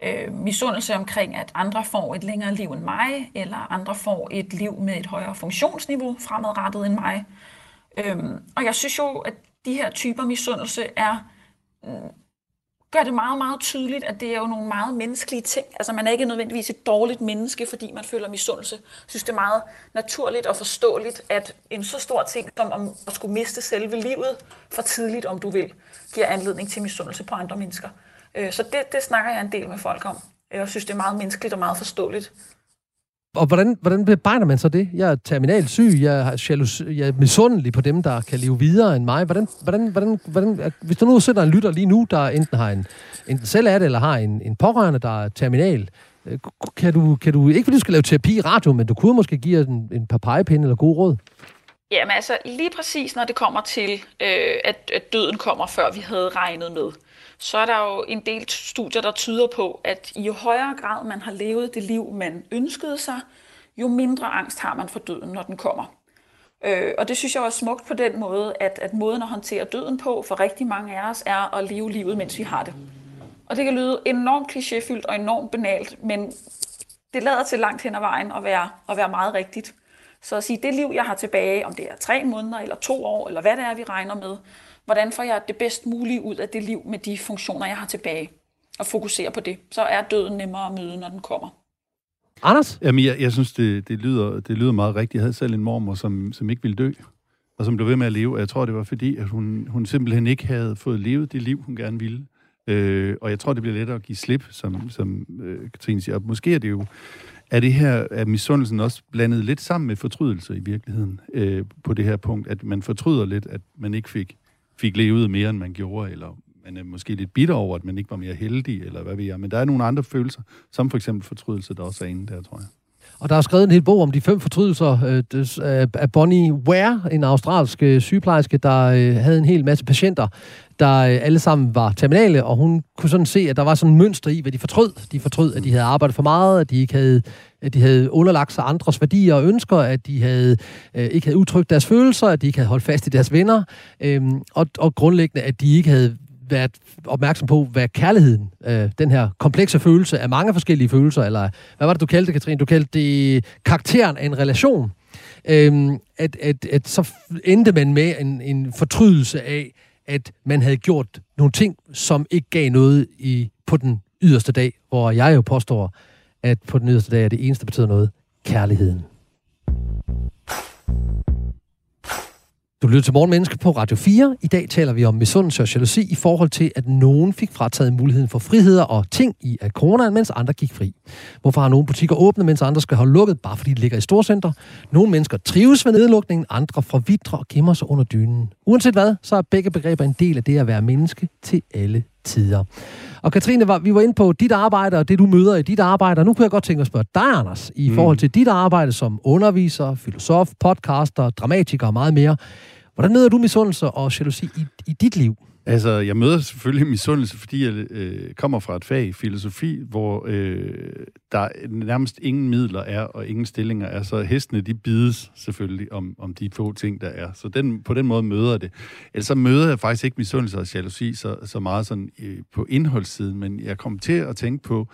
Øh, misundelse omkring, at andre får et længere liv end mig, eller andre får et liv med et højere funktionsniveau fremadrettet end mig. Øhm, og jeg synes jo, at de her typer misundelse er, øh, gør det meget, meget tydeligt, at det er jo nogle meget menneskelige ting. Altså man er ikke nødvendigvis et dårligt menneske, fordi man føler misundelse. Jeg synes, det er meget naturligt og forståeligt, at en så stor ting som om at skulle miste selve livet for tidligt, om du vil, giver anledning til misundelse på andre mennesker. Øh, så det, det snakker jeg en del med folk om. Jeg synes, det er meget menneskeligt og meget forståeligt og hvordan, hvordan bebrejder man så det? Jeg er terminalt syg, jeg er, jalous, jeg er misundelig på dem, der kan leve videre end mig. Hvordan, hvordan, hvordan, hvordan, hvis du nu sidder en lytter lige nu, der enten har en, enten selv er det, eller har en, en pårørende, der er terminal, øh, kan du, kan du, ikke fordi du skal lave terapi i radio, men du kunne måske give en, en par pegepinde eller gode råd? Jamen altså, lige præcis når det kommer til, øh, at, at døden kommer, før vi havde regnet med, så er der jo en del studier, der tyder på, at i jo højere grad man har levet det liv, man ønskede sig, jo mindre angst har man for døden, når den kommer. Øh, og det synes jeg var smukt på den måde, at, at måden at håndtere døden på for rigtig mange af os er at leve livet, mens vi har det. Og det kan lyde enormt klichéfyldt og enormt banalt, men det lader til langt hen ad vejen at være, at være meget rigtigt. Så at sige, det liv, jeg har tilbage, om det er tre måneder eller to år, eller hvad det er, vi regner med, hvordan får jeg det bedst mulige ud af det liv med de funktioner, jeg har tilbage, og fokusere på det. Så er døden nemmere at møde, når den kommer. Anders? Jamen, jeg, jeg synes, det, det, lyder, det lyder meget rigtigt. Jeg havde selv en mormor, som, som ikke ville dø, og som blev ved med at leve. Og jeg tror, det var fordi, at hun, hun simpelthen ikke havde fået levet det liv, hun gerne ville. Øh, og jeg tror, det bliver lettere at give slip, som, som øh, Katrine siger. Og måske er det jo er det her, er misundelsen også blandet lidt sammen med fortrydelse i virkeligheden øh, på det her punkt, at man fortryder lidt, at man ikke fik, fik levet mere, end man gjorde, eller man er måske lidt bitter over, at man ikke var mere heldig, eller hvad ved jeg. Men der er nogle andre følelser, som for eksempel fortrydelse, der også er inde der, tror jeg. Og der er skrevet en hel bog om de fem fortrydelser øh, øh af Bonnie Ware, en australsk øh, sygeplejerske, der øh, havde en hel masse patienter, der øh, alle sammen var terminale, og hun kunne sådan se, at der var sådan en mønster i, hvad de fortrød. De fortrød, at de havde arbejdet for meget, at de ikke havde at de havde underlagt sig andres værdier og ønsker, at de havde, øh, ikke havde udtrykt deres følelser, at de ikke havde holdt fast i deres venner, øh, og, og grundlæggende, at de ikke havde været opmærksom på, hvad kærligheden, øh, den her komplekse følelse af mange forskellige følelser, eller hvad var det, du kaldte det, Katrine? Du kaldte det karakteren af en relation. Øh, at, at, at så endte man med en, en fortrydelse af, at man havde gjort nogle ting, som ikke gav noget i, på den yderste dag, hvor jeg jo påstår, at på den yderste dag er det eneste, der betyder noget, kærligheden. Du lytter til Morgenmenneske på Radio 4. I dag taler vi om misundelse og jalousi i forhold til, at nogen fik frataget muligheden for friheder og ting i af corona, mens andre gik fri. Hvorfor har nogle butikker åbne, mens andre skal holde lukket, bare fordi de ligger i storcenter? Nogle mennesker trives ved nedlukningen, andre forvidrer og gemmer sig under dynen. Uanset hvad, så er begge begreber en del af det at være menneske til alle tider. Og Katrine, vi var inde på dit arbejde og det, du møder i dit arbejde, og nu kunne jeg godt tænke mig at spørge dig, Anders, i mm. forhold til dit arbejde som underviser, filosof, podcaster, dramatiker og meget mere. Hvordan møder du misundelse og jalousi i, i dit liv? Altså, jeg møder selvfølgelig misundelse, fordi jeg øh, kommer fra et fag, filosofi, hvor øh, der nærmest ingen midler er, og ingen stillinger er, så hestene, de bides selvfølgelig om, om de få ting, der er. Så den, på den måde møder jeg det. Ellers så møder jeg faktisk ikke misundelse og jalousi så, så meget sådan, øh, på indholdssiden, men jeg kom til at tænke på,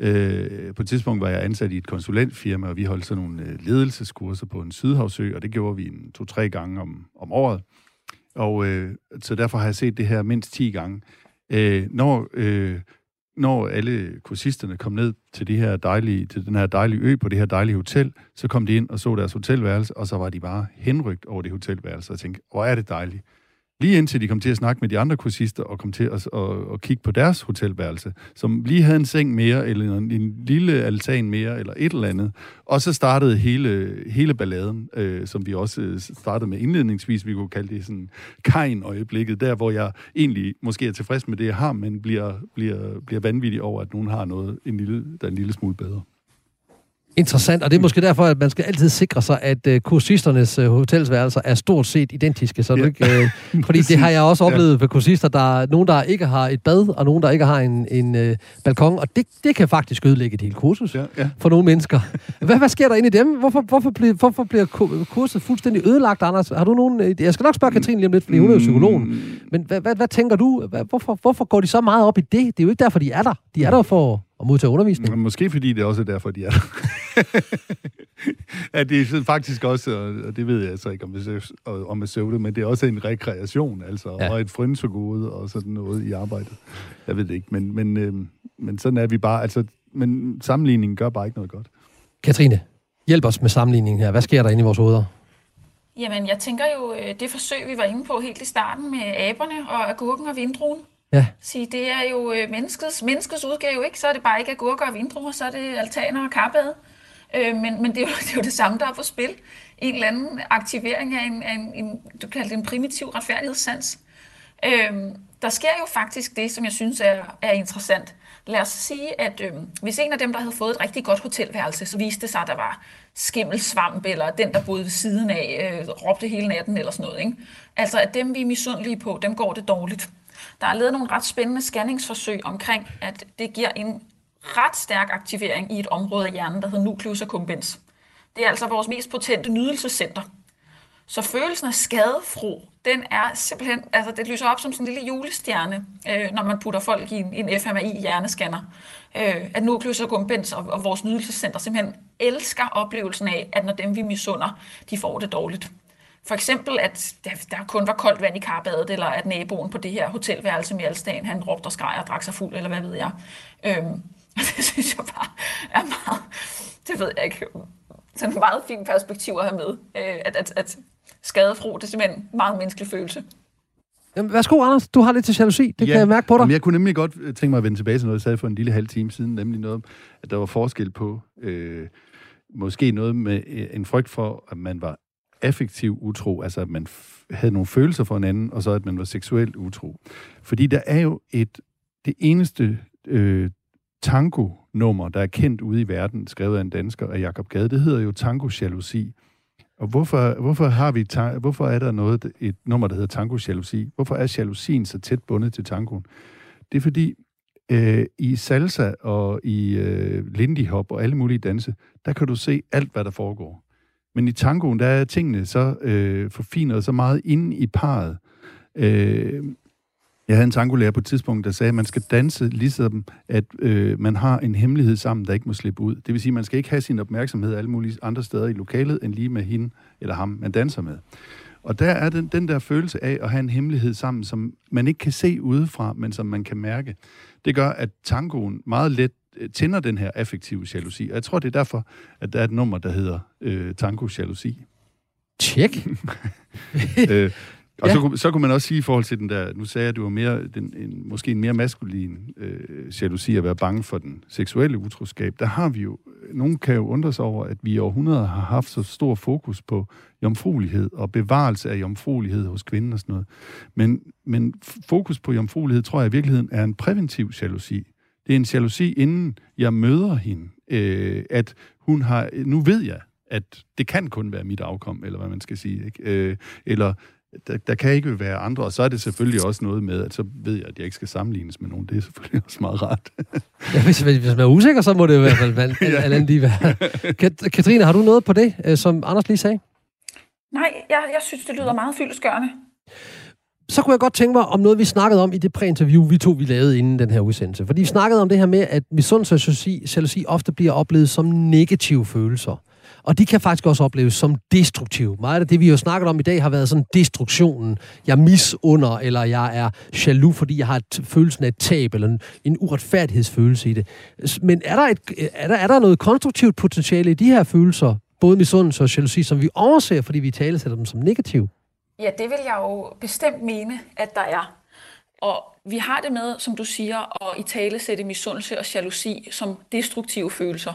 Øh, på et tidspunkt var jeg ansat i et konsulentfirma, og vi holdt sådan nogle øh, ledelseskurser på en sydhavsø, og det gjorde vi en to-tre gange om, om året. Og øh, så derfor har jeg set det her mindst 10 gange. Øh, når, øh, når alle kursisterne kom ned til, de her dejlige, til den her dejlige ø på det her dejlige hotel, så kom de ind og så deres hotelværelse, og så var de bare henrygt over det hotelværelse og tænkte, hvor er det dejligt. Lige indtil de kom til at snakke med de andre kursister og kom til at, at, at kigge på deres hotelværelse, som lige havde en seng mere, eller en, en lille altan mere, eller et eller andet. Og så startede hele, hele balladen, øh, som vi også øh, startede med indledningsvis, vi kunne kalde det sådan kain-øjeblikket, der hvor jeg egentlig måske er tilfreds med det, jeg har, men bliver, bliver, bliver vanvittig over, at nogen har noget, en lille, der er en lille smule bedre. Interessant, og det er måske derfor, at man skal altid sikre sig, at uh, kursisternes uh, hotelsværelser er stort set identiske. Så ja. du ikke, uh, fordi det har jeg også oplevet ja. ved kursister. Der er nogen, der ikke har et bad, og nogen, der ikke har en, en uh, balkon, og det, det kan faktisk ødelægge et helt kursus ja, ja. for nogle mennesker. Hvad, hvad sker der inde i dem? Hvorfor, hvorfor, bliver, hvorfor bliver kurset fuldstændig ødelagt, Anders? Har du nogen... Jeg skal nok spørge Katrine lige om lidt, fordi hun er jo psykologen. Mm. Men hvad, hvad, hvad tænker du? Hvorfor, hvorfor går de så meget op i det? Det er jo ikke derfor, de er der. De er der for og modtage undervisning. Måske fordi det også er derfor, de er der. ja, det er faktisk også, og det ved jeg altså ikke om, om jeg det, men det er også en rekreation, altså, ja. og et gode og sådan noget i arbejdet. Jeg ved det ikke, men, men, øh, men sådan er vi bare, altså, men sammenligningen gør bare ikke noget godt. Katrine, hjælp os med sammenligningen her. Hvad sker der inde i vores hoveder? Jamen, jeg tænker jo, øh, det forsøg, vi var inde på helt i starten med aberne og agurken og vindruen, Ja. Sige, det er jo øh, menneskets, menneskets udgave, ikke? Så er det bare ikke agurker og vindruer, så er det altaner og karbade. Øh, men, men det, er jo, det er jo det samme, der er på spil. En eller anden aktivering af en, af en, en du kalder det en primitiv retfærdighedssans. Øh, der sker jo faktisk det, som jeg synes er, er interessant. Lad os sige, at øh, hvis en af dem, der havde fået et rigtig godt hotelværelse, så viste det sig, at der var skimmelsvamp, eller den, der boede ved siden af, øh, råbte hele natten, eller sådan noget. Ikke? Altså, at dem, vi er misundelige på, dem går det dårligt. Der er lavet nogle ret spændende scanningsforsøg omkring, at det giver en ret stærk aktivering i et område af hjernen, der hedder nucleus accumbens. Det er altså vores mest potente nydelsescenter. Så følelsen af skadefro, den er simpelthen, altså det lyser op som sådan en lille julestjerne, øh, når man putter folk i en, en fMRI-hjerneskanner. Øh, at nucleus accumbens og, og vores nydelsescenter simpelthen elsker oplevelsen af, at når dem vi misunder, de får det dårligt. For eksempel, at der, der kun var koldt vand i karbadet, eller at naboen på det her hotelværelse med Alstagen, han råbte og skreg og drak sig fuld, eller hvad ved jeg. Øhm, det synes jeg bare er meget, det ved jeg ikke, sådan et meget fint perspektiv at have med. Øh, at, at, at skadefro, det er simpelthen en meget menneskelig følelse. Jamen, værsgo, Anders. Du har lidt til jalousi. Det ja, kan jeg mærke på dig. Jamen, jeg kunne nemlig godt tænke mig at vende tilbage til noget, jeg sagde for en lille halv time siden, nemlig noget, at der var forskel på, øh, måske noget med øh, en frygt for, at man var affektiv utro, altså at man havde nogle følelser for en anden, og så at man var seksuelt utro. Fordi der er jo et, det eneste øh, tango-nummer, der er kendt ude i verden, skrevet af en dansker af Jakob Gade, det hedder jo Tango Jalousi. Og hvorfor, hvorfor, har vi hvorfor er der noget, et nummer, der hedder Tango Jalousi? Hvorfor er jalousien så tæt bundet til tangoen? Det er fordi, øh, i salsa og i øh, lindy hop og alle mulige danse, der kan du se alt, hvad der foregår. Men i tangoen, der er tingene så øh, forfinet så meget inde i parret. Øh, jeg havde en tangolærer på et tidspunkt, der sagde, at man skal danse ligesom, at øh, man har en hemmelighed sammen, der ikke må slippe ud. Det vil sige, at man skal ikke have sin opmærksomhed alle mulige andre steder i lokalet, end lige med hende eller ham, man danser med. Og der er den, den der følelse af at have en hemmelighed sammen, som man ikke kan se udefra, men som man kan mærke. Det gør, at tangoen meget let tænder den her affektive jalousi. Og jeg tror, det er derfor, at der er et nummer, der hedder øh, tango jalousi. Tjek. øh, og ja. så, så kunne man også sige i forhold til den der, nu sagde jeg, at du var mere, den, en, måske en mere maskulin øh, jalousi at være bange for den seksuelle utroskab. Der har vi jo, nogen kan jo undre sig over, at vi i århundreder har haft så stor fokus på jomfruelighed og bevarelse af jomfruelighed hos kvinden og sådan noget. Men, men fokus på jomfruelighed tror jeg i virkeligheden er en præventiv jalousi. Det er en jalousi, inden jeg møder hende, øh, at hun har, nu ved jeg, at det kan kun være mit afkom, eller hvad man skal sige. Ikke? Øh, eller der, der kan ikke være andre, og så er det selvfølgelig også noget med, at så ved jeg, at jeg ikke skal sammenlignes med nogen. Det er selvfølgelig også meget rart. ja, hvis, hvis man er usikker, så må det jo i hvert fald være ja. lige være. Katrine, har du noget på det, øh, som Anders lige sagde? Nej, jeg, jeg synes, det lyder meget fyldesgørende. Så kunne jeg godt tænke mig om noget, vi snakkede om i det præinterview, vi to vi lavede inden den her udsendelse. Fordi vi snakkede om det her med, at misundelse og jalousi ofte bliver oplevet som negative følelser. Og de kan faktisk også opleves som destruktive. Meget af det, vi har snakket om i dag, har været sådan destruktionen. Jeg misunder, eller jeg er jaloux, fordi jeg har et, følelsen af et tab, eller en, en uretfærdighedsfølelse i det. Men er der, et, er, der, er der noget konstruktivt potentiale i de her følelser, både misundelse og jalousi, som vi overser, fordi vi tale sætter dem som negative? Ja, det vil jeg jo bestemt mene, at der er. Og vi har det med, som du siger, at i tale sætte misundelse og jalousi som destruktive følelser.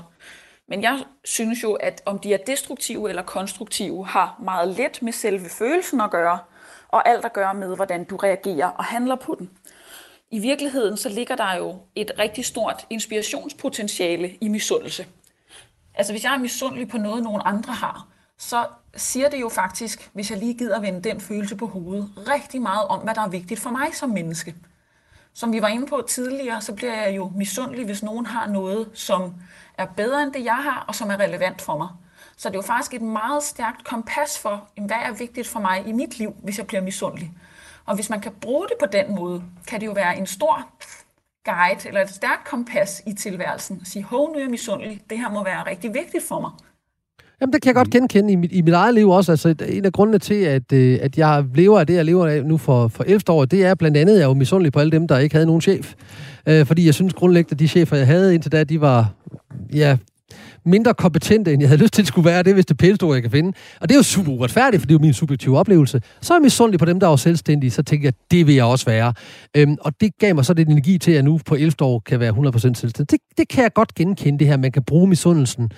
Men jeg synes jo, at om de er destruktive eller konstruktive, har meget let med selve følelsen at gøre, og alt at gøre med, hvordan du reagerer og handler på den. I virkeligheden så ligger der jo et rigtig stort inspirationspotentiale i misundelse. Altså hvis jeg er misundelig på noget, nogen andre har, så siger det jo faktisk, hvis jeg lige gider vende den følelse på hovedet, rigtig meget om, hvad der er vigtigt for mig som menneske. Som vi var inde på tidligere, så bliver jeg jo misundelig, hvis nogen har noget, som er bedre end det, jeg har, og som er relevant for mig. Så det er jo faktisk et meget stærkt kompas for, hvad er vigtigt for mig i mit liv, hvis jeg bliver misundelig. Og hvis man kan bruge det på den måde, kan det jo være en stor guide eller et stærkt kompas i tilværelsen. Sige, hov, nu er jeg misundelig. Det her må være rigtig vigtigt for mig. Jamen, det kan jeg godt genkende i mit, i mit eget liv også. Altså, en af grundene til, at, øh, at jeg lever af det, jeg lever af nu for, for 11 år, det er blandt andet, at jeg er jo misundelig på alle dem, der ikke havde nogen chef. Øh, fordi jeg synes grundlæggende, at de chefer, jeg havde indtil da, de var ja, mindre kompetente, end jeg havde lyst til, at skulle være. Det er vist det pælte jeg kan finde. Og det er jo super uretfærdigt, for det er jo min subjektive oplevelse. Så er jeg misundelig på dem, der er selvstændige, så tænker jeg, det vil jeg også være. Øhm, og det gav mig så den energi til, at jeg nu på 11 år kan være 100% selvstændig. Det, det kan jeg godt genkende, det her. Man kan bruge misundelsen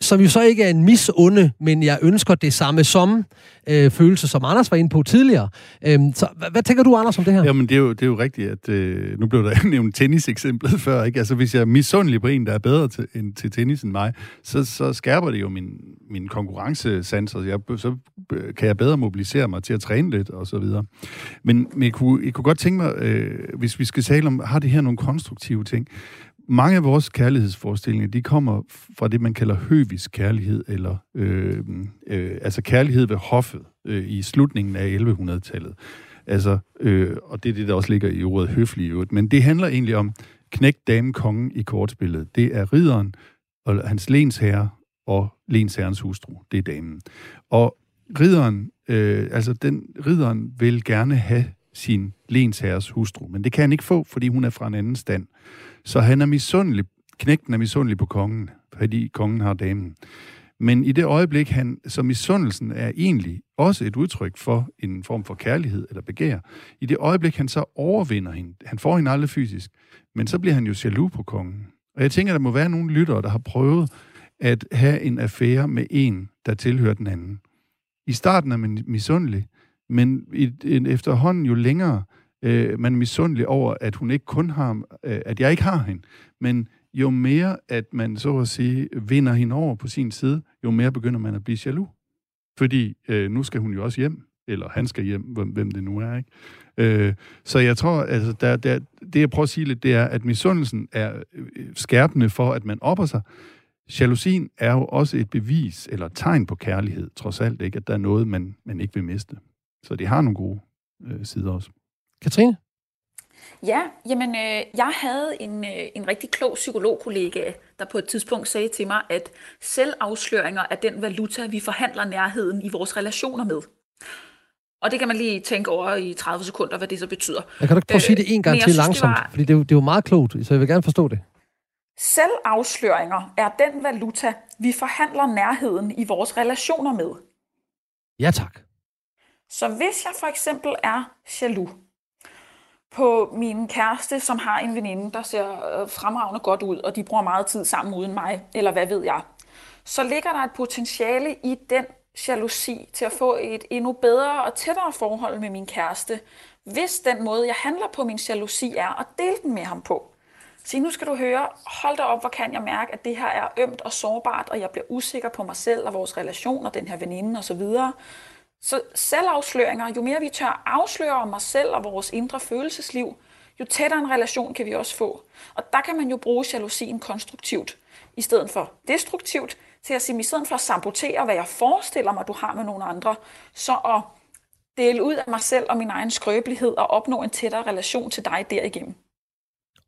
som jo så ikke er en misunde, men jeg ønsker det samme som øh, følelse, som Anders var inde på tidligere. Øhm, så hvad, hvad tænker du, Anders, om det her? Jamen, det er jo, det er jo rigtigt, at øh, nu blev der nævnt tennis-eksemplet før, ikke? Altså, hvis jeg er misundelig på en, der er bedre til, end, til tennis end mig, så, så skærper det jo min, min konkurrencesans, og Jeg, så øh, kan jeg bedre mobilisere mig til at træne lidt, og så videre. Men, men jeg, kunne, jeg kunne godt tænke mig, øh, hvis vi skal tale om, har det her nogle konstruktive ting? Mange af vores kærlighedsforestillinger, de kommer fra det, man kalder høvisk kærlighed, eller øh, øh, altså kærlighed ved hoffet øh, i slutningen af 1100-tallet. Altså, øh, og det er det, der også ligger i ordet høflig i Men det handler egentlig om knæk dame kongen i kortspillet. Det er ridderen og hans lensherre og lensherrens hustru. Det er damen. Og ridderen, øh, altså den ridderen vil gerne have sin lensherres hustru, men det kan han ikke få, fordi hun er fra en anden stand. Så han er misundelig, knægten er misundelig på kongen, fordi kongen har damen. Men i det øjeblik, han, så misundelsen er egentlig også et udtryk for en form for kærlighed eller begær, i det øjeblik, han så overvinder hende, han får hende aldrig fysisk, men så bliver han jo jaloux på kongen. Og jeg tænker, der må være nogle lyttere, der har prøvet at have en affære med en, der tilhører den anden. I starten er man misundelig, men i, efterhånden jo længere øh, man er misundelig over, at hun ikke kun har, øh, at jeg ikke har hende, men jo mere, at man så at sige, vinder hende over på sin side, jo mere begynder man at blive jaloux. Fordi øh, nu skal hun jo også hjem, eller han skal hjem, hvem, hvem det nu er, ikke? Øh, så jeg tror, altså, der, der, det jeg prøver at sige lidt, det er, at misundelsen er øh, skærpende for, at man opper sig. Jalousien er jo også et bevis, eller et tegn på kærlighed, trods alt, ikke? At der er noget, man, man ikke vil miste. Så det har nogle gode øh, sider også. Katrine? Ja, jamen øh, jeg havde en, øh, en rigtig klog psykologkollega, der på et tidspunkt sagde til mig, at selvafsløringer er den valuta, vi forhandler nærheden i vores relationer med. Og det kan man lige tænke over i 30 sekunder, hvad det så betyder. Jeg kan du ikke prøve at sige det en gang øh, til synes, langsomt, det var... fordi det er, jo, det er jo meget klogt, så jeg vil gerne forstå det. Selvafsløringer er den valuta, vi forhandler nærheden i vores relationer med. Ja tak. Så hvis jeg for eksempel er jaloux, på min kæreste, som har en veninde, der ser øh, fremragende godt ud, og de bruger meget tid sammen uden mig, eller hvad ved jeg, så ligger der et potentiale i den jalousi til at få et endnu bedre og tættere forhold med min kæreste, hvis den måde, jeg handler på min jalousi, er at dele den med ham på. Så nu skal du høre, hold da op, hvor kan jeg mærke, at det her er ømt og sårbart, og jeg bliver usikker på mig selv og vores relation og den her veninde osv. Så selvafsløringer, jo mere vi tør afsløre om os selv og vores indre følelsesliv, jo tættere en relation kan vi også få. Og der kan man jo bruge jalousien konstruktivt, i stedet for destruktivt, til at sige, i stedet for at sabotere, hvad jeg forestiller mig, du har med nogle andre, så at dele ud af mig selv og min egen skrøbelighed og opnå en tættere relation til dig derigennem.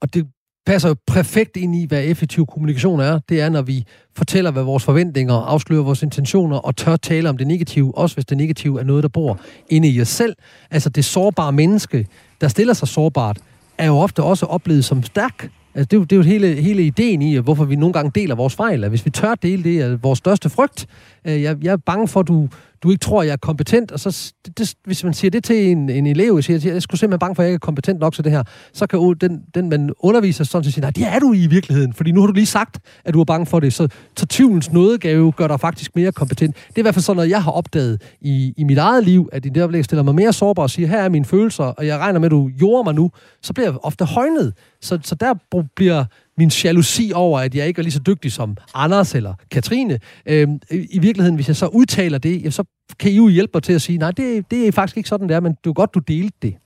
Og det passer jo perfekt ind i, hvad effektiv kommunikation er. Det er, når vi fortæller, hvad vores forventninger, afslører vores intentioner og tør tale om det negative, også hvis det negative er noget, der bor inde i os selv. Altså det sårbare menneske, der stiller sig sårbart, er jo ofte også oplevet som stærk. Altså, det, er jo, det er jo hele, hele ideen i, hvorfor vi nogle gange deler vores fejl. At hvis vi tør dele det, er vores største frygt. Øh, jeg, jeg er bange for, at du, du ikke tror, jeg er kompetent, og så, det, hvis man siger det til en, en elev, og siger, at jeg skulle simpelthen bange for, at jeg ikke er kompetent nok til det her, så kan den, den man underviser sådan til sige, nej, det er du i virkeligheden, fordi nu har du lige sagt, at du er bange for det, så, så tvivlens nådegave gør dig faktisk mere kompetent. Det er i hvert fald sådan noget, jeg har opdaget i, i mit eget liv, at i det oplæg stiller mig mere sårbar og siger, her er mine følelser, og jeg regner med, at du jorder mig nu, så bliver jeg ofte højnet. Så, så der bliver min jalousi over, at jeg ikke er lige så dygtig som Anders eller Katrine. Øhm, I virkeligheden, hvis jeg så udtaler det, så kan I jo hjælpe mig til at sige, nej, det, det er faktisk ikke sådan, det er, men det er godt, du delte det.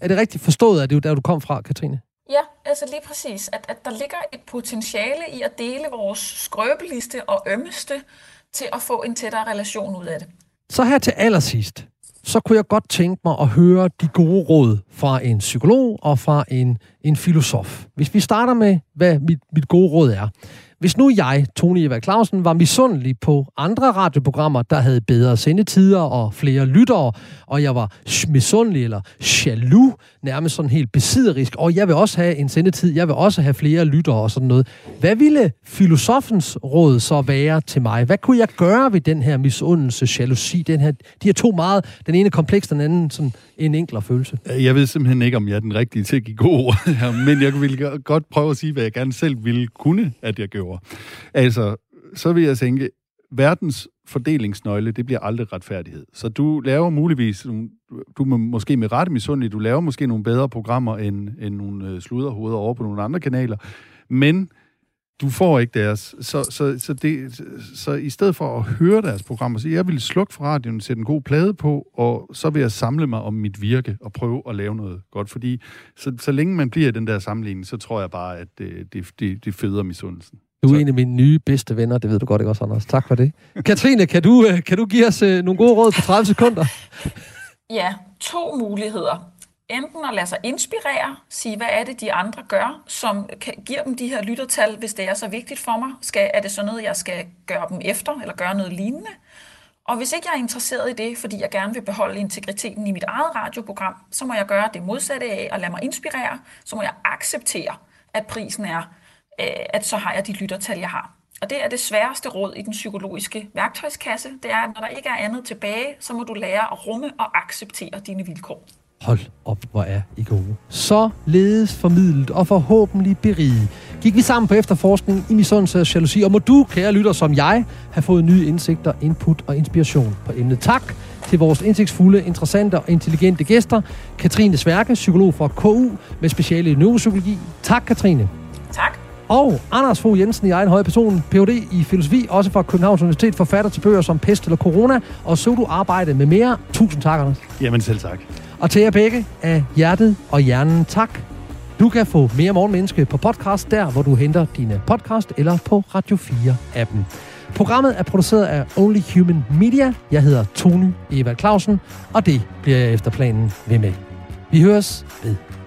Er det rigtigt forstået, at det er der, du kom fra, Katrine? Ja, altså lige præcis, at, at der ligger et potentiale i at dele vores skrøbeligste og ømmeste til at få en tættere relation ud af det. Så her til allersidst, så kunne jeg godt tænke mig at høre de gode råd fra en psykolog og fra en, en filosof. Hvis vi starter med, hvad mit, mit gode råd er. Hvis nu jeg, Tony Eva Clausen, var misundelig på andre radioprogrammer, der havde bedre sendetider og flere lyttere, og jeg var misundelig eller jaloux, nærmest sådan helt besidderisk, og jeg vil også have en sendetid, jeg vil også have flere lyttere og sådan noget. Hvad ville filosofens råd så være til mig? Hvad kunne jeg gøre ved den her misundelse, jalousi, den her, de her to meget, den ene kompleks, den anden sådan en enklere følelse? Jeg ved simpelthen ikke, om jeg er den rigtige til at give gode her, men jeg vil godt prøve at sige, hvad jeg gerne selv ville kunne, at jeg gjorde. Altså, så vil jeg tænke, verdens fordelingsnøgle, det bliver aldrig retfærdighed. Så du laver muligvis, du er måske med rette misundelig, du laver måske nogle bedre programmer end, end nogle øh, sluderhoveder over på nogle andre kanaler, men du får ikke deres. Så, så, så, det, så i stedet for at høre deres programmer, så jeg vil slukke for radioen, sætte en god plade på, og så vil jeg samle mig om mit virke og prøve at lave noget godt. Fordi så, så længe man bliver i den der sammenligning, så tror jeg bare, at det, det, det, det føder misundelsen. Du er så. en af mine nye bedste venner, det ved du godt ikke også, Anders. Tak for det. Katrine, kan du, øh, kan du give os øh, nogle gode råd på 30 sekunder? Ja, to muligheder enten at lade sig inspirere, sige, hvad er det, de andre gør, som kan, giver dem de her lyttertal, hvis det er så vigtigt for mig. Skal, er det sådan noget, jeg skal gøre dem efter, eller gøre noget lignende? Og hvis ikke jeg er interesseret i det, fordi jeg gerne vil beholde integriteten i mit eget radioprogram, så må jeg gøre det modsatte af at lade mig inspirere. Så må jeg acceptere, at prisen er, øh, at så har jeg de lyttertal, jeg har. Og det er det sværeste råd i den psykologiske værktøjskasse. Det er, at når der ikke er andet tilbage, så må du lære at rumme og acceptere dine vilkår. Hold op, hvor er I gode. Så ledes formidlet og forhåbentlig beriget. Gik vi sammen på efterforskning i misundelse og jalousi, og må du, kære lytter som jeg, have fået nye indsigter, input og inspiration på emnet. Tak til vores indsigtsfulde, interessante og intelligente gæster. Katrine Sværke, psykolog fra KU med speciale i neuropsykologi. Tak, Katrine. Tak. Og Anders Fogh Jensen i egen høje person, Ph.D. i filosofi, også fra Københavns Universitet, forfatter til bøger som Pest eller Corona, og så du arbejde med mere. Tusind tak, Anders. Jamen selv tak. Og til jer begge af hjertet og hjernen tak. Du kan få mere Morgenmenneske på podcast, der hvor du henter dine podcast, eller på Radio 4-appen. Programmet er produceret af Only Human Media. Jeg hedder Tony Eva Clausen, og det bliver jeg efter planen ved med. Vi høres ved.